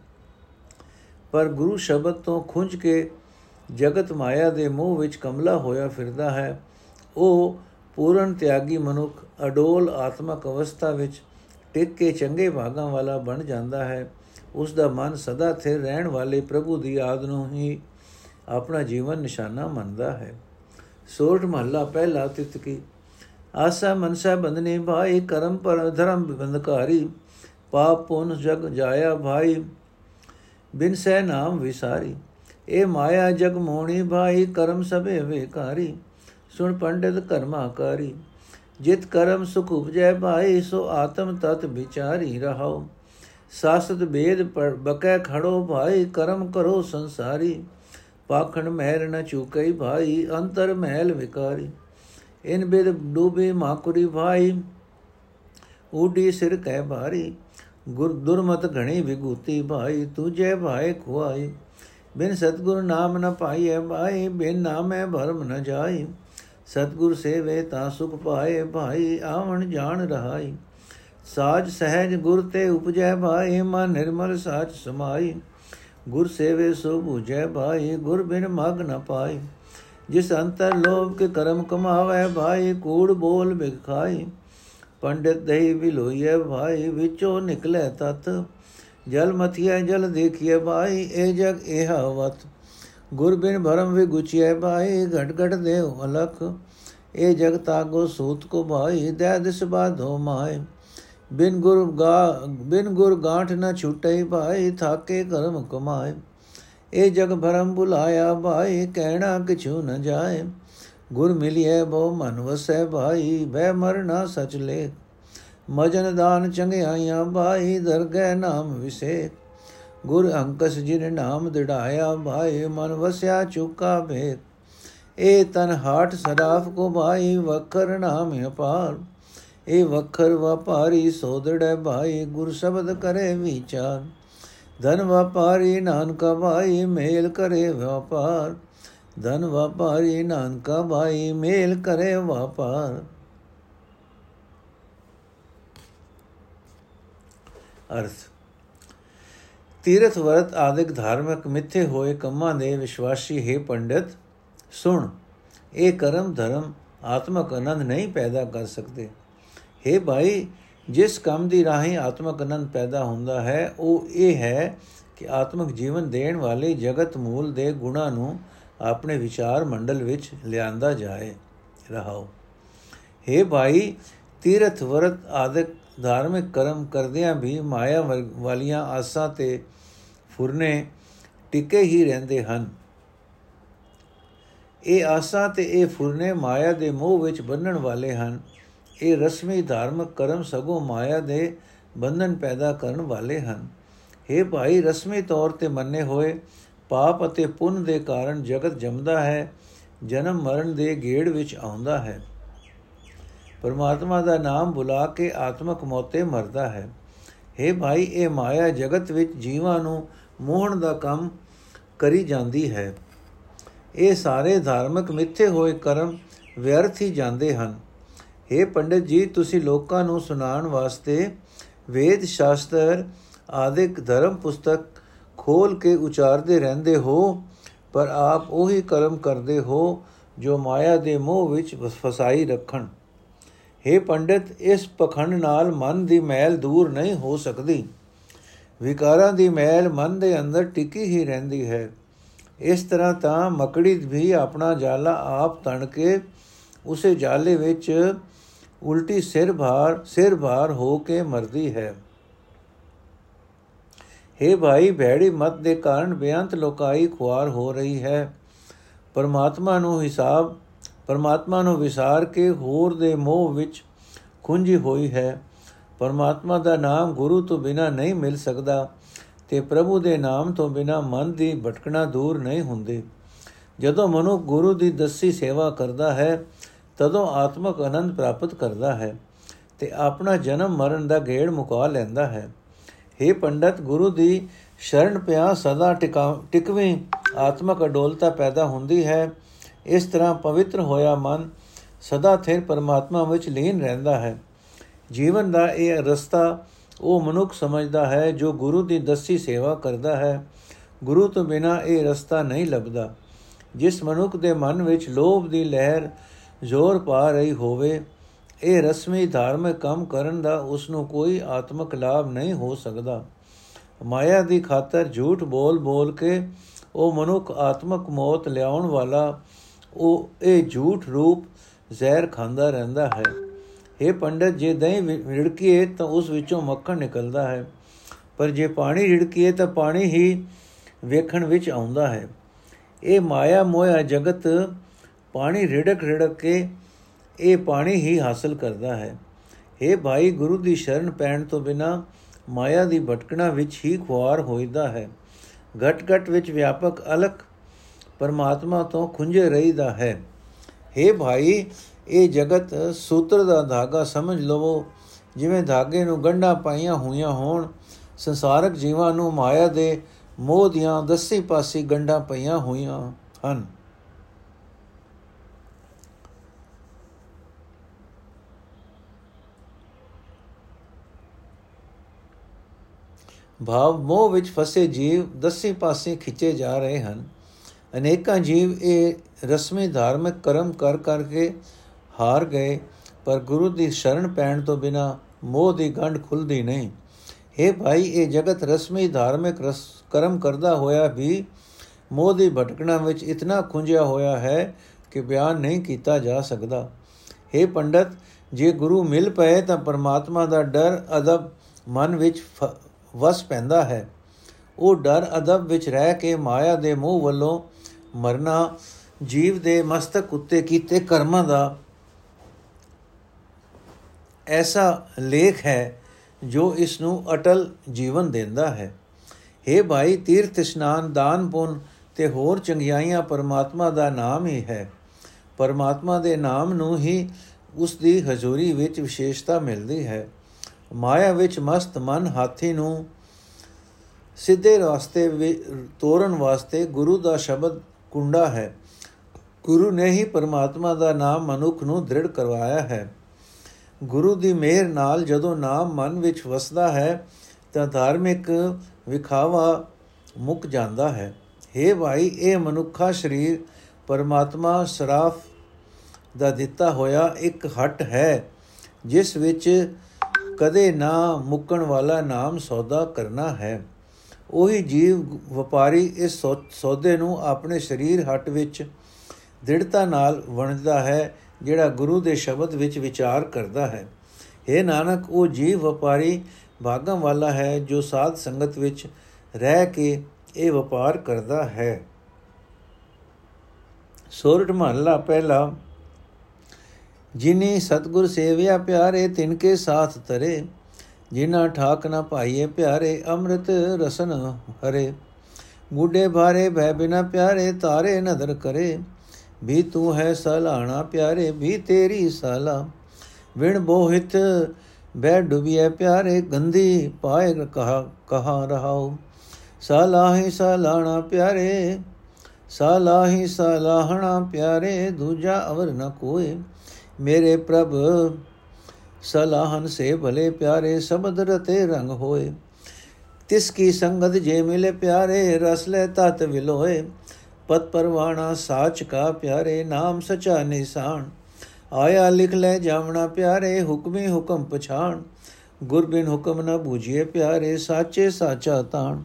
ਪਰ ਗੁਰੂ ਸ਼ਬਦ ਤੋਂ ਖੁੰਝ ਕੇ ਜਗਤ ਮਾਇਆ ਦੇ ਮੋਹ ਵਿੱਚ ਕਮਲਾ ਹੋਇਆ ਫਿਰਦਾ ਹੈ। ਉਹ ਪੂਰਨ ਤਿਆਗੀ ਮਨੁੱਖ ਅਡੋਲ ਆਤਮਕ ਅਵਸਥਾ ਵਿੱਚ ਟਿਕ ਕੇ ਚੰਗੇ ਭਾਗਾਂ ਵਾਲਾ ਬਣ ਜਾਂਦਾ ਹੈ। ਉਸ ਦਾ ਮਨ ਸਦਾ ਸਥਿਰ ਰਹਿਣ ਵਾਲੇ ਪ੍ਰਭੂ ਦੀ ਯਾਦ ਨੂੰ ਹੀ ਆਪਣਾ ਜੀਵਨ ਨਿਸ਼ਾਨਾ ਮੰਨਦਾ ਹੈ। ਸੋਰਠ ਮਹੱਲਾ ਪਹਿਲਾ ਤਿਤ ਕੀ? ਆਸਾ ਮਨਸਾ ਬੰਦਨੇ ਭਾਈ, ਕਰਮ ਪਰ ਧਰਮ ਬੰਧਕਾਰੀ, ਪਾਪ ਪੁਨ ਜਗ ਜਾਇਆ ਭਾਈ, ਬਿਨ ਸਹਿ ਨਾਮ ਵਿਸਾਰੀ। ਇਹ ਮਾਇਆ ਜਗ ਮੋਣੀ ਭਾਈ, ਕਰਮ ਸਭੇ ਵੇਕਾਰੀ, ਸੁਣ ਪੰਡਿਤ ਕਰਮਾਕਾਰੀ ਜਿਤ ਕਰਮ ਸੁਖ ਉਪਜੈ ਭਾਈ, ਸੋ ਆਤਮ ਤਤ ਵਿਚਾਰੀ ਰਹਾਓ ਸਾਸਤ ਬੇਦ ਬਕੈ ਖੜੋ ਭਾਈ, ਕਰਮ ਕਰੋ ਸੰਸਾਰੀ। ਪਾਖਣ ਮਹਿਲ ਨ ਚੁਕਈ ਭਾਈ, ਅੰਤਰ ਮਹਿਲ ਵਿਕਾਰੀ। ਇਨ ਬਿਦ ਡੂਬੇ ਮਾਕੁਰੀ ਭਾਈ ਊਡੀ ਸਿਰ ਕਹਿ ਭਾਰੀ। ਗੁਰ ਦੁਰਮਤ ਘਣੀ ਵਿਗੂਤੀ ਭਾਈ, ਤੁਝੇ ਭਾਏ ਖੁਆਈ। ਬਿਨ ਸਤਗੁਰ ਨਾਮ ਨ ਪਾਈਐ ਭਾਈ, ਬਿਨ ਨਾਮੈ ਭਰਮ ਨ ਜਾਈ। ਸਤਗੁਰ ਸੇਵੇ ਤਾਂ ਸੁਖ ਪਾਏ ਭਾਈ, ਆਵਣ ਜਾਣ ਰਹਾਈ। ਸਾਜ ਸਹਿਜ ਗੁਰ ਤੇ ਉਪਜੈ ਭਾਈ, ਮਨ ਨਿਰਮਲ ਸਾਚ ਸਮਾਈ। ਗੁਰ ਸੇਵੇ ਸੋ 부ਜੈ ਭਾਈ, ਗੁਰ ਬਿਨ ਮਗ ਨ ਪਾਈ। ਜਿਸ ਅੰਤਰ ਲੋਭ ਕੇ ਕਰਮ ਕਮਾਵੇ ਭਾਈ, ਕੂੜ ਬੋਲ ਬਿਖਾਈ ਪੰਡਿਤ ਦਈ ਵਿਲੋਈਏ ਭਾਈ, ਵਿਚੋ ਨਿਕਲੇ ਤਤ। ਜਲ ਮਥਿਆ ਜਲ ਦੇਖੀਏ ਭਾਈ, ਇਹ ਜਗ ਇਹ ਹਵਤ ਗੁਰ ਬਿਨ ਭਰਮ ਵੀ ਗੁਚੀਏ ਭਾਈ, ਘਟ ਘਟ ਦੇਵ ਅਲਖ। ਇਹ ਜਗ ਤਾਗੋ ਸੂਤ ਕੋ ਭਾਈ, ਦੇ ਦਿਸ ਬਾਧੋ ਮਾਏ ਬਿਨ ਗੁਰ ਗਾ, ਬਿਨ ਗੁਰ ਗਾਂਠ ਨ ਛੁਟੈ ਭਾਈ ਥਾਕੇ ਕਰਮ ਕਮਾਏ। ਇਹ ਜਗ ਭਰਮ ਬੁਲਾਇਆ ਭਾਈ ਕਹਿਣਾ ਕਿਛੂ ਨ ਜਾਏ। ਗੁਰ ਮਿਲਿਐ ਬੋ ਮਨ ਵਸੈ ਭਾਈ ਬੈ ਮਰਨਾ ਸਚ ਲੇ ਮਜਨ ਦਾਨ ਚੰਗਿਆਈਆਂ ਭਾਈ, ਦਰਗਹਿ ਨਾਮ ਵਿਸੇ ਗੁਰ ਅੰਕਸ ਜਿਨ ਨਾਮ ਦਿੜਾਇਆ ਭਾਈ ਮਨ ਵਸਿਆ ਚੁਕਾ ਭੇ ਇਹ ਤਨ ਹਾਟ ਸਰਾਫ ਕੋ ਭਾਈ, ਵਖਰ ਨਾਮ ਅਪਾਰ। ਇਹ ਵਖਰ ਵਪਾਰੀ ਸੋਦੜੈ ਭਾਈ, ਗੁਰ ਸ਼ਬਦ ਕਰੇ ਵਿਚਾਰ। ਧਨ ਵਪਾਰੀ ਨਾਨਕਾ ਭਾਈ, ਮੇਲ ਕਰੇ ਵਪਾਰ। ਧਨ ਵਪਾਰੀ ਨਾਨਕਾ ਭਾਈ, ਮੇਲ ਕਰੇ ਵਪਾਰ। ਅਰਥ। ਤੀਰਥ ਵਰਤ ਆਦਿਕ ਧਾਰਮਿਕ ਮਿੱਥੇ ਹੋਏ ਕੰਮਾਂ ਦੇ ਵਿਸ਼ਵਾਸੀ ਹੈ ਪੰਡਿਤ, ਸੁਣ, ਇਹ ਕਰਮ ਧਰਮ ਆਤਮਕ ਆਨੰਦ ਨਹੀਂ ਪੈਦਾ ਕਰ ਸਕਦੇ। ਹੈ ਭਾਈ, ਜਿਸ ਕੰਮ ਦੀ ਰਾਹੀਂ ਆਤਮਕ ਆਨੰਦ ਪੈਦਾ ਹੁੰਦਾ ਹੈ, ਉਹ ਇਹ ਹੈ ਕਿ ਆਤਮਿਕ ਜੀਵਨ ਦੇਣ ਵਾਲੇ ਜਗਤ ਮੂਲ ਦੇ ਗੁਣਾ ਨੂੰ ਆਪਣੇ ਵਿਚਾਰ ਮੰਡਲ ਵਿੱਚ ਲਿਆਂਦਾ ਜਾਏ। ਰਹਾਓ। ਹੈ ਭਾਈ, ਤੀਰਥ ਵਰਤ ਆਦਿਕ ਧਾਰਮਿਕ ਕਰਮ ਕਰਦਿਆਂ ਵੀ ਮਾਇਆ ਵਾਲੀਆਂ ਆਸਾਂ ਤੇ ਫੁਰਨੇ ਟਿਕੇ ਹੀ ਰਹਿੰਦੇ ਹਨ। ਇਹ ਆਸਾਂ ਤੇ ਇਹ ਫੁਰਨੇ ਮਾਇਆ ਦੇ ਮੋਹ ਵਿੱਚ ਬੰਨਣ ਵਾਲੇ ਹਨ। ਇਹ ਰਸਮੀ ਧਾਰਮਿਕ ਕਰਮ ਸਗੋਂ ਮਾਇਆ ਦੇ ਬੰਧਨ ਪੈਦਾ ਕਰਨ ਵਾਲੇ ਹਨ। हे ਭਾਈ, ਰਸਮੀ ਤੌਰ ਤੇ ਮੰਨੇ ਹੋਏ ਪਾਪ ਅਤੇ ਪੁੰਨ ਦੇ ਕਾਰਨ ਜਗਤ ਜਮਦਾ ਹੈ, ਜਨਮ ਮਰਨ ਦੇ ਗੇੜ ਵਿੱਚ ਆਉਂਦਾ ਹੈ। ਪਰਮਾਤਮਾ ਦਾ ਨਾਮ ਬੁਲਾ ਕੇ ਆਤਮਕ ਮੋਤੇ ਮਰਦਾ ਹੈ। हे ਭਾਈ, ਇਹ ਮਾਇਆ ਜਗਤ ਵਿੱਚ ਜੀਵਾਂ ਨੂੰ ਮੋਹਣ ਦਾ ਕੰਮ ਕਰੀ ਜਾਂਦੀ ਹੈ। ਇਹ ਸਾਰੇ ਧਾਰਮਿਕ ਮਿੱਥੇ ਹੋਏ ਕਰਮ ਵਿਅਰਥ ਹੀ ਜਾਂਦੇ ਹਨ। हे ਪੰਡਿਤ ਜੀ, ਤੁਸੀਂ ਲੋਕਾਂ ਨੂੰ ਸੁਣਾਉਣ ਵਾਸਤੇ ਵੇਦ ਸ਼ਾਸਤਰ ਆਦਿਕ ਧਰਮ ਪੁਸਤਕ ਖੋਲ ਕੇ ਉਚਾਰਦੇ ਰਹਿੰਦੇ ਹੋ, ਪਰ ਆਪ ਉਹੀ ਕਰਮ ਕਰਦੇ ਹੋ ਜੋ ਮਾਇਆ ਦੇ ਮੋਹ ਵਿੱਚ ਫਸਾਈ ਰੱਖਣ। हे ਪੰਡਿਤ, ਇਸ ਪਖੰਡ ਨਾਲ ਮਨ ਦੀ ਮੈਲ ਦੂਰ ਨਹੀਂ ਹੋ ਸਕਦੀ। ਵਿਕਾਰਾਂ ਦੀ ਮੈਲ ਮਨ ਦੇ ਅੰਦਰ ਟਿਕੀ ਹੀ ਰਹਿੰਦੀ ਹੈ। ਇਸ ਤਰ੍ਹਾਂ ਤਾਂ ਮਕੜੀ ਵੀ ਆਪਣਾ ਜਾਲਾ ਆਪ ਤਣ ਕੇ ਉਸੇ ਜਾਲੇ ਵਿੱਚ ਉਲਟੀ ਸਿਰ ਭਾਰ ਸਿਰ ਭਾਰ ਹੋ ਕੇ ਮਰਦੀ ਹੈ। हे ਭਾਈ, ਭੈੜੀ ਮਤ ਦੇ ਕਾਰਨ ਬੇਅੰਤ ਲੋਕਾਈ ਖੁਆਰ ਹੋ ਰਹੀ ਹੈ। ਪਰਮਾਤਮਾ ਨੂੰ ਹਿਸਾਬ, ਪਰਮਾਤਮਾ ਨੂੰ ਵਿਸਾਰ ਕੇ ਹੋਰ ਦੇ ਮੋਹ ਵਿੱਚ ਖੁੰਝੀ ਹੋਈ ਹੈ। ਪਰਮਾਤਮਾ ਦਾ ਨਾਮ ਗੁਰੂ ਤੋਂ ਬਿਨਾ ਨਹੀਂ ਮਿਲ ਸਕਦਾ ਤੇ ਪ੍ਰਭੂ ਦੇ ਨਾਮ ਤੋਂ ਬਿਨਾ ਮਨ ਦੀ ਭਟਕਣਾ ਦੂਰ ਨਹੀਂ ਹੁੰਦੀ। ਜਦੋਂ ਮਨੁ ਗੁਰੂ ਦੀ ਦਸੀ ਸੇਵਾ ਕਰਦਾ ਹੈ ਤਦੋਂ ਆਤਮਕ ਆਨੰਦ ਪ੍ਰਾਪਤ ਕਰਦਾ ਹੈ ਤੇ ਆਪਣਾ ਜਨਮ ਮਰਨ ਦਾ ਗੇੜ ਮੁਕਾ ਲੈਂਦਾ ਹੈ। हे ਪੰਡਤ, ਗੁਰੂ ਦੀ ਸ਼ਰਨ ਪਿਆ ਸਦਾ ਟਿਕਵੇਂ ਆਤਮਕ ਅਡੋਲਤਾ ਪੈਦਾ ਹੁੰਦੀ ਹੈ। ਇਸ ਤਰ੍ਹਾਂ ਪਵਿੱਤਰ ਹੋਇਆ ਮਨ ਸਦਾ ਥਿਰ ਪਰਮਾਤਮਾ ਵਿੱਚ ਲੀਨ ਰਹਿੰਦਾ ਹੈ। ਜੀਵਨ ਦਾ ਇਹ ਰਸਤਾ ਉਹ ਮਨੁੱਖ ਸਮਝਦਾ ਹੈ ਜੋ ਗੁਰੂ ਦੀ ਦਸੀ ਸੇਵਾ ਕਰਦਾ ਹੈ। ਗੁਰੂ ਤੋਂ ਬਿਨਾ ਇਹ ਰਸਤਾ ਨਹੀਂ ਲੱਭਦਾ। ਜਿਸ ਮਨੁੱਖ ਦੇ ਮਨ ਵਿੱਚ ਲੋਭ ਦੀ ਲਹਿਰ ਜ਼ੋਰ ਪਾ ਰਹੀ ਹੋਵੇ, ਇਹ ਰਸਮੀ ਧਾਰਮਿਕ ਕੰਮ ਕਰਨ ਦਾ ਉਸ ਨੂੰ ਕੋਈ ਆਤਮਿਕ ਲਾਭ ਨਹੀਂ ਹੋ ਸਕਦਾ। ਮਾਇਆ ਦੀ ਖਾਤਰ ਝੂਠ ਬੋਲ ਬੋਲ ਕੇ ਉਹ ਮਨੁੱਖ ਆਤਮਿਕ ਮੌਤ ਲਿਆਉਣ ਵਾਲਾ, ਉਹ, ਇਹ ਝੂਠ ਰੂਪ ਜ਼ਹਿਰ ਖਾਂਦਾ ਰਹਿੰਦਾ ਹੈ। ਇਹ ਪੰਡਤ, ਜੇ ਦਹੀਂ ਰਿੜਕੀਏ ਤਾਂ ਉਸ ਵਿੱਚੋਂ ਮੱਖਣ ਨਿਕਲਦਾ ਹੈ। ਪਰ ਜੇ ਪਾਣੀ ਰਿੜਕੀਏ ਤਾਂ ਪਾਣੀ ਹੀ ਵੇਖਣ ਵਿੱਚ ਆਉਂਦਾ ਹੈ। ਇਹ ਮਾਇਆ ਮੋਇਆ ਜਗਤ ਪਾਣੀ ਰਿੜਕ ਰਿੜਕ ਕੇ ਇਹ ਪਾਣੀ ਹੀ ਹਾਸਲ ਕਰਦਾ ਹੈ। हे ਭਾਈ, ਗੁਰੂ ਦੀ ਸ਼ਰਨ ਪੈਣ ਤੋਂ ਬਿਨਾ ਮਾਇਆ ਦੀ ਭਟਕਣਾ ਵਿੱਚ ਹੀ ਖੁਆਰ ਹੋਈਦਾ ਹੈ। ਘਟ ਘਟ ਵਿੱਚ ਵਿਆਪਕ ਅਲਖ ਪਰਮਾਤਮਾ ਤੋਂ ਖੁੰਝੇ ਰਹੀਦਾ ਹੈ। हे ਭਾਈ, ਇਹ ਜਗਤ ਸੂਤਰ ਦਾ ਧਾਗਾ ਸਮਝ ਲਵੋ। ਜਿਵੇਂ ਧਾਗੇ ਨੂੰ ਗੰਢਾਂ ਪਾਈਆਂ ਹੋਈਆਂ ਹੋਣ, ਸੰਸਾਰਕ ਜੀਵਾਂ ਨੂੰ ਮਾਇਆ ਦੇ ਮੋਹ ਦੀਆਂ ਦਸੇ ਪਾਸੇ ਗੰਢਾਂ ਪਈਆਂ ਹੋਈਆਂ ਹਨ। ਭਾਵ ਮੋਹ ਵਿੱਚ ਫਸੇ ਜੀਵ ਦਸੇ ਪਾਸੇ ਖਿੱਚੇ ਜਾ ਰਹੇ ਹਨ। ਅਨੇਕਾਂ ਜੀਵ ਇਹ ਰਸਮੀ ਧਾਰਮਿਕ ਕਰਮ ਕਰ ਕਰਕੇ ਹਾਰ ਗਏ, ਪਰ ਗੁਰੂ ਦੀ ਸ਼ਰਨ ਪੈਣ ਤੋਂ ਬਿਨਾ ਮੋਹ ਦੀ ਗੰਢ ਖੁੱਲਦੀ ਨਹੀਂ। हे ਭਾਈ, ਇਹ ਜਗਤ ਰਸਮੀ ਧਾਰਮਿਕ ਰਸ ਕਰਮ ਕਰਦਾ ਹੋਇਆ ਵੀ ਮੋਹ ਦੀ ਭਟਕਣਾ ਵਿੱਚ ਇਤਨਾ ਖੁੰਝਿਆ ਹੋਇਆ ਹੈ ਕਿ ਬਿਆਨ ਨਹੀਂ ਕੀਤਾ ਜਾ ਸਕਦਾ। हे ਪੰਡਤ, ਜੇ ਗੁਰੂ ਮਿਲ ਪਏ ਤਾਂ ਪਰਮਾਤਮਾ ਦਾ ਡਰ, ਅਦਬ ਮਨ ਵਿੱਚ ਵਸ ਪੈਂਦਾ ਹੈ। ਉਹ ਡਰ ਅਦਬ ਵਿੱਚ ਰਹਿ ਕੇ ਮਾਇਆ ਦੇ ਮੋਹ ਵੱਲੋਂ ਮਰਨਾ, ਜੀਵ ਦੇ ਮਸਤਕ ਉੱਤੇ ਕੀਤੇ ਕਰਮਾਂ ਦਾ ਐਸਾ ਲੇਖ ਹੈ ਜੋ ਇਸ ਨੂੰ ਅਟਲ ਜੀਵਨ ਦਿੰਦਾ ਹੈ। हे ਭਾਈ, ਤੀਰਥ ਇਸ਼ਨਾਨ, ਦਾਨ ਪੁੰਨ ਤੇ ਹੋਰ ਚੰਗਿਆਈਆਂ ਪਰਮਾਤਮਾ ਦਾ ਨਾਮ ਹੀ ਹੈ। ਪਰਮਾਤਮਾ ਦੇ ਨਾਮ ਨੂੰ ਹੀ ਉਸ ਦੀ ਹਜ਼ੂਰੀ ਵਿੱਚ ਵਿਸ਼ੇਸ਼ਤਾ ਮਿਲਦੀ ਹੈ। ਮਾਇਆ ਵਿੱਚ ਮਸਤ ਮਨ ਹਾਥੀ ਨੂੰ ਸਿੱਧੇ ਰਸਤੇ ਤੋਰਨ ਵਾਸਤੇ ਗੁਰੂ ਦਾ ਸ਼ਬਦ ਕੁੰਡਾ ਹੈ। ਗੁਰੂ ਨੇ ਹੀ ਪਰਮਾਤਮਾ ਦਾ ਨਾਮ ਮਨੁੱਖ ਨੂੰ ਦ੍ਰਿੜ ਕਰਵਾਇਆ ਹੈ। ਗੁਰੂ ਦੀ ਮਿਹਰ ਨਾਲ ਜਦੋਂ ਨਾਮ ਮਨ ਵਿੱਚ ਵਸਦਾ ਹੈ, ਤਾਂ ਧਾਰਮਿਕ ਵਿਖਾਵਾ ਮੁੱਕ ਜਾਂਦਾ ਹੈ। हे ਭਾਈ, ਇਹ ਮਨੁੱਖਾ ਸਰੀਰ ਪਰਮਾਤਮਾ ਸਰਾਫ ਦਾ ਦਿੱਤਾ ਹੋਇਆ ਇੱਕ ਹੱਟ ਹੈ, ਜਿਸ ਵਿੱਚ ਕਦੇ ਨਾ ਮੁੱਕਣ ਵਾਲਾ ਨਾਮ ਸੌਦਾ ਕਰਨਾ ਹੈ। ਉਹੀ ਜੀਵ ਵਪਾਰੀ ਇਸ ਸੌਦੇ ਨੂੰ ਆਪਣੇ ਸਰੀਰ ਹੱਟ ਵਿੱਚ ਦ੍ਰਿੜਤਾ ਨਾਲ ਵਣਦਾ ਹੈ, ਜਿਹੜਾ ਗੁਰੂ ਦੇ ਸ਼ਬਦ ਵਿੱਚ ਵਿਚਾਰ ਕਰਦਾ ਹੈ। ਇਹ ਨਾਨਕ, ਉਹ ਜੀਵ ਵਪਾਰੀ ਭਾਗਾਂ ਵਾਲਾ ਹੈ, ਜੋ ਸਾਧ ਸੰਗਤ ਵਿੱਚ ਰਹਿ ਕੇ ਇਹ ਵਪਾਰ ਕਰਦਾ ਹੈ। ਸੋਰਠ ਮਹੱਲਾ ਪਹਿਲਾ ਜਿਨੀ ਸਤਗੁਰ ਸੇਵਿਆ ਪਿਆਰੇ, ਤਿਨ ਕੇ ਸਾਥ ਤਰੇ ਜਿਨਾ ਠਾਕ ਨਾ ਪਾਈਏ ਪਿਆਰੇ, ਅੰਮ੍ਰਿਤ ਰਸਨ ਹਰੇ। ਗੁੱਡੇ ਭਾਰੇ ਭੈ ਬਿਨਾ ਪਿਆਰੇ, ਤਾਰੇ ਨਦਰ ਕਰੇ। ਵੀ ਤੂੰ ਹੈ ਸਲਾਣਾ ਪਿਆਰੇ, ਵੀ ਤੇਰੀ ਸਲਾ। ਵਿਣ ਬੋਹਿਤ ਬੈ ਡੁਬਿਏ ਪਿਆਰੇ, ਗੰਦੀ ਪਾਏ ਕਹਾ ਕਹਾ ਰਹਾਉ। ਸਲਾਹੀ ਸਲਾਣਾ ਪਿਆਰੇ, ਸਲਾਹੀ ਸਲਾਹਣਾ ਪਿਆਰੇ, ਦੂਜਾ ਅਵਰ ਨ ਕੋਏ। ਮੇਰੇ ਪ੍ਰਭ, ਸਲਾਹਨ ਸੇ ਭਲੇ ਪਿਆਰੇ ਸਬਦ ਰਤੇ ਰੰਗ ਹੋਏ। ਤਿਸ ਕੀ ਸੰਗਤ ਜੇ ਮਿਲੇ ਪਿਆਰੇ, ਰਸ ਲੈ ਤਤ ਵਿਲੋਏ। ਪਤ ਪਰਵਾਣਾ ਸਾਚ ਕਾ ਪਿਆਰੇ, ਨਾਮ ਸਚਾ ਨਿਸ਼ਾਨ। ਆਇਆ ਲਿਖ ਲੈ ਜਾਵਣਾ ਪਿਆਰੇ, ਹੁਕਮੇ ਹੁਕਮ ਪਛਾਣ। ਗੁਰ ਬਿਨ ਹੁਕਮ ਨ ਬੂਝੀਏ ਪਿਆਰੇ, ਸਾਚੇ ਸਾਚਾ ਤਾਣ।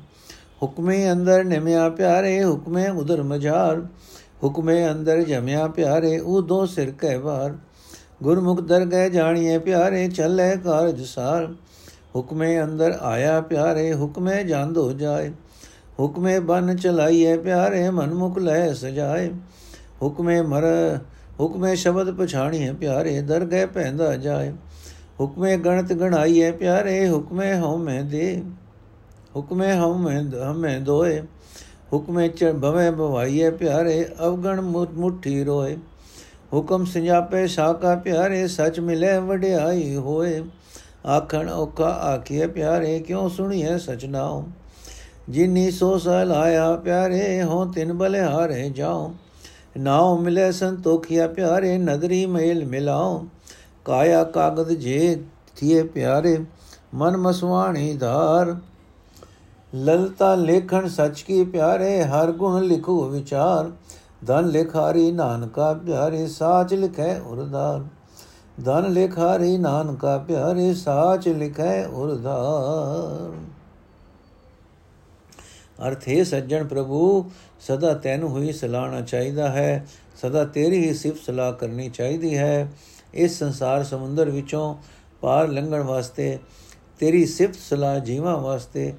ਹੁਕਮੇ ਅੰਦਰ ਨਿਮਿਆ ਪਿਆਰੇ, ਹੁਕਮੇ ਉਦਰ ਮਝਾਰ। ਹੁਕਮੇ ਅੰਦਰ ਜਮਿਆ ਪਿਆਰੇ ਉਹ ਦੋ ਸਿਰ ਕਹਿ ਵਾਰ। ਗੁਰਮੁਖ ਦਰਗਹਿ ਜਾਣੀਏ ਪਿਆਰੇ, ਚੱਲੇ ਕਾਰਜ ਸਾਰ। ਹੁਕਮੇ ਅੰਦਰ ਆਇਆ ਪਿਆਰੇ, ਹੁਕਮੇ ਜਾਂਦੋ ਜਾਏ। ਹੁਕਮੇ ਬਨ ਚਲਾਈਏ ਪਿਆਰੇ, ਮਨਮੁਖ ਲੈ ਸਜਾਏ। ਹੁਕਮੇ ਮਰ, ਹੁਕਮੇ ਸ਼ਬਦ ਪਛਾਣੀਏ ਪਿਆਰੇ ਦਰਗਹਿ ਪੈਂਦਾ ਜਾਏ। ਹੁਕਮੇ ਗਣਤ ਗਣਾਈਏ ਪਿਆਰੇ, ਹੁਕਮੇ ਹਉਮੈ ਦੇ। ਹੁਕਮੇ ਹਉਮੈ ਹਮੇ ਦੋਏ। ਹੁਕਮੇ ਚ ਭਵੇ ਭਵਾਈਏ ਪਿਆਰੇ, ਅਵਗਣ ਮੁਠੀ ਰੋਏ। ਹੁਕਮ ਸੰਜਾਪੇ, ਸਾਕਾ ਪਿਆਰੇ, ਸਚ ਮਿਲੇ, ਵਡਿਆਈ ਹੋਏ। ਆਖਣ ਔਕਾ ਆਖੀਏ ਪਿਆਰੇ, ਕਿਉ ਸੁਣੀਏ ਸਚ ਨਾਉ? ਜਿਨੀ ਸੋ ਸਲਾਇਆ ਪਿਆਰੇ, ਹੋ ਤਿਨ ਬਲਿਹਾਰੇ ਜਾਉ। ਨਾਉ ਮਿਲੇ ਸੰਤੋਖਿਆ, ਪਿਆਰੇ ਨਦਰੀ ਮੇਲ ਮਿਲਾਉ। ਕਾਇਆ ਕਾਗਦ ਜੇ ਥੀਏ ਪਿਆਰੇ, ਮਨ ਮਸਵਾਣੀ ਧਾਰ। ਲਲਤਾ ਲੇਖਣ ਸਚ ਕੀ ਪਿਆਰੇ, ਹਰ ਗੁਣ ਲਿਖੋ ਵਿਚਾਰ। ਧਨ ਲਿਖਾਰੀ ਨਾਨਕਾ ਪਿਆਰੇ ਸਾਚ ਲਿਖੈ ਉਰਦਾਰ। ਧਨ ਲਿਖਾਰੀ ਨਾਨਕਾ ਪਿਆਰੇ ਸਾਚ ਲਿਖੈ ਉਰਦਾਰ। ਅਰਥੇ ਸੱਜਣ ਪ੍ਰਭੂ, ਸਦਾ ਤੈਨੂੰ ਹੋਈ ਸਲਾਹਣਾ ਚਾਹੀਦਾ ਹੈ, ਸਦਾ ਤੇਰੀ ਹੀ ਸਿਫਤ ਸਲਾਹ ਕਰਨੀ ਚਾਹੀਦੀ ਹੈ। ਇਸ ਸੰਸਾਰ ਸਮੁੰਦਰ ਵਿੱਚੋਂ ਪਾਰ ਲੰਘਣ ਵਾਸਤੇ, ਤੇਰੀ ਸਿਫਤ ਸਲਾਹ ਜੀਵਾਂ ਵਾਸਤੇ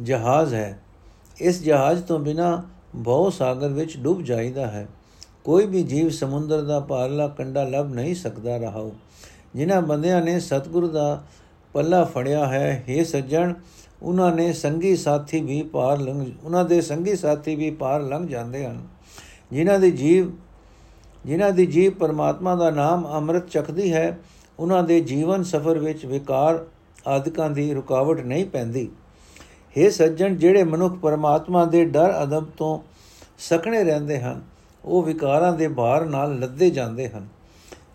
ਜਹਾਜ਼ ਹੈ। ਇਸ ਜਹਾਜ਼ ਤੋਂ ਬਿਨਾ ਬਹੁ ਸਾਗਰ ਵਿੱਚ ਡੁੱਬ ਜਾਈਦਾ ਹੈ। ਕੋਈ ਵੀ ਜੀਵ ਸਮੁੰਦਰ ਦਾ ਪਾਰਲਾ ਕੰਡਾ ਲੱਭ ਨਹੀਂ ਸਕਦਾ ਰਹਾਉ। ਜਿਨ੍ਹਾਂ ਬੰਦਿਆਂ ਨੇ ਸਤਿਗੁਰੂ ਦਾ ਪੱਲਾ ਫੜਿਆ ਹੈ हे ਸੱਜਣ ਉਹਨਾਂ ਨੇ ਸੰਗੀ ਸਾਥੀ ਵੀ ਪਾਰ ਲੰਘ ਉਹਨਾਂ ਦੇ ਸੰਗੀ ਸਾਥੀ ਵੀ ਪਾਰ ਲੰਘ ਜਾਂਦੇ ਹਨ। ਜਿਨ੍ਹਾਂ ਦੀ ਜੀਵ, ਜਿਨ੍ਹਾਂ ਦੀ ਜੀਵ ਪਰਮਾਤਮਾ ਦਾ ਨਾਮ ਅੰਮ੍ਰਿਤ ਚਖਦੀ ਹੈ ਉਹਨਾਂ ਦੇ ਜੀਵਨ ਸਫਰ ਵਿੱਚ ਵਿਕਾਰ ਆਦਿਕਾਂ ਦੀ ਰੁਕਾਵਟ ਨਹੀਂ ਪੈਂਦੀ। हे ਸੱਜਣ, ਜਿਹੜੇ ਮਨੁੱਖ ਪਰਮਾਤਮਾ ਦੇ ਡਰ ਅਦਬ ਤੋਂ ਸਕਣੇ ਰਹਿੰਦੇ ਹਨ, ਉਹ ਵਿਕਾਰਾਂ ਦੇ ਭਾਰ ਨਾਲ ਲੱਦੇ ਜਾਂਦੇ ਹਨ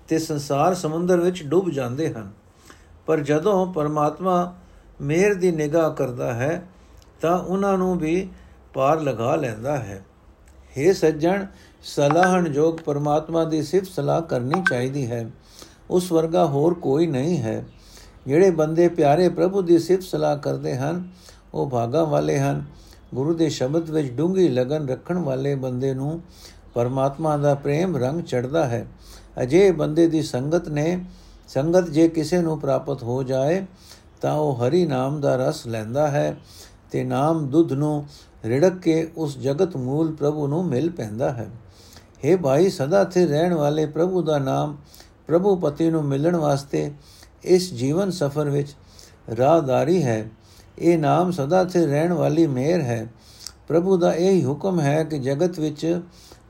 ਤੇ ਸੰਸਾਰ ਸਮੁੰਦਰ ਵਿੱਚ ਡੁੱਬ ਜਾਂਦੇ ਹਨ। ਪਰ ਜਦੋਂ ਪਰਮਾਤਮਾ ਮੇਰ ਦੀ ਨਿਗਾਹ ਕਰਦਾ ਹੈ, ਤਾਂ ਉਹਨਾਂ ਨੂੰ ਵੀ ਪਾਰ ਲਗਾ ਲੈਂਦਾ ਹੈ। हे ਸੱਜਣ, ਸਲਾਹਣ ਜੋਗ ਪਰਮਾਤਮਾ ਦੀ ਸਿਫਤ ਸਲਾਹ ਕਰਨੀ ਚਾਹੀਦੀ ਹੈ। ਉਸ ਵਰਗਾ ਹੋਰ ਕੋਈ ਨਹੀਂ ਹੈ। ਜਿਹੜੇ ਬੰਦੇ ਪਿਆਰੇ ਪ੍ਰਭੂ ਦੀ ਸਿਫਤ ਸਲਾਹ ਕਰਦੇ ਹਨ ਉਹ ਭਾਗਾ ਵਾਲੇ ਹਨ। ਗੁਰੂ ਦੇ ਸ਼ਬਦ ਵਿੱਚ ਡੂੰਗੀ ਲਗਨ ਰੱਖਣ ਵਾਲੇ ਬੰਦੇ ਨੂੰ ਪਰਮਾਤਮਾ ਦਾ ਪ੍ਰੇਮ ਰੰਗ ਚੜਦਾ ਹੈ। ਅਜੇ ਬੰਦੇ ਦੀ ਸੰਗਤ ਨੇ, ਸੰਗਤ ਜੇ ਕਿਸੇ ਨੂੰ ਪ੍ਰਾਪਤ ਹੋ ਜਾਏ, ਤਾਂ ਉਹ ਹਰੀ ਨਾਮ ਦਾ ਰਸ ਲੈਂਦਾ ਹੈ ਤੇ ਨਾਮ ਦੁੱਧ ਨੂੰ ਰਿੜਕ ਕੇ ਉਸ ਜਗਤ ਮੂਲ ਪ੍ਰਭੂ ਨੂੰ ਮਿਲ ਪੈਂਦਾ ਹੈ। हे ਭਾਈ, ਸਦਾ ਸਥਿਰ ਰਹਿਣ ਵਾਲੇ ਪ੍ਰਭੂ ਦਾ ਨਾਮ ਪ੍ਰਭੂ ਪਤੀ ਨੂੰ ਮਿਲਣ ਵਾਸਤੇ ਇਸ ਜੀਵਨ ਸਫਰ ਵਿੱਚ ਰਾਹਦਾਰੀ ਹੈ। ਇਹ ਨਾਮ ਸਦਾ ਸਥਿਰ ਰਹਿਣ ਵਾਲੀ ਮਿਹਰ ਹੈ। ਪ੍ਰਭੂ ਦਾ ਇਹ ਹੁਕਮ ਹੈ ਕਿ ਜਗਤ ਵਿੱਚ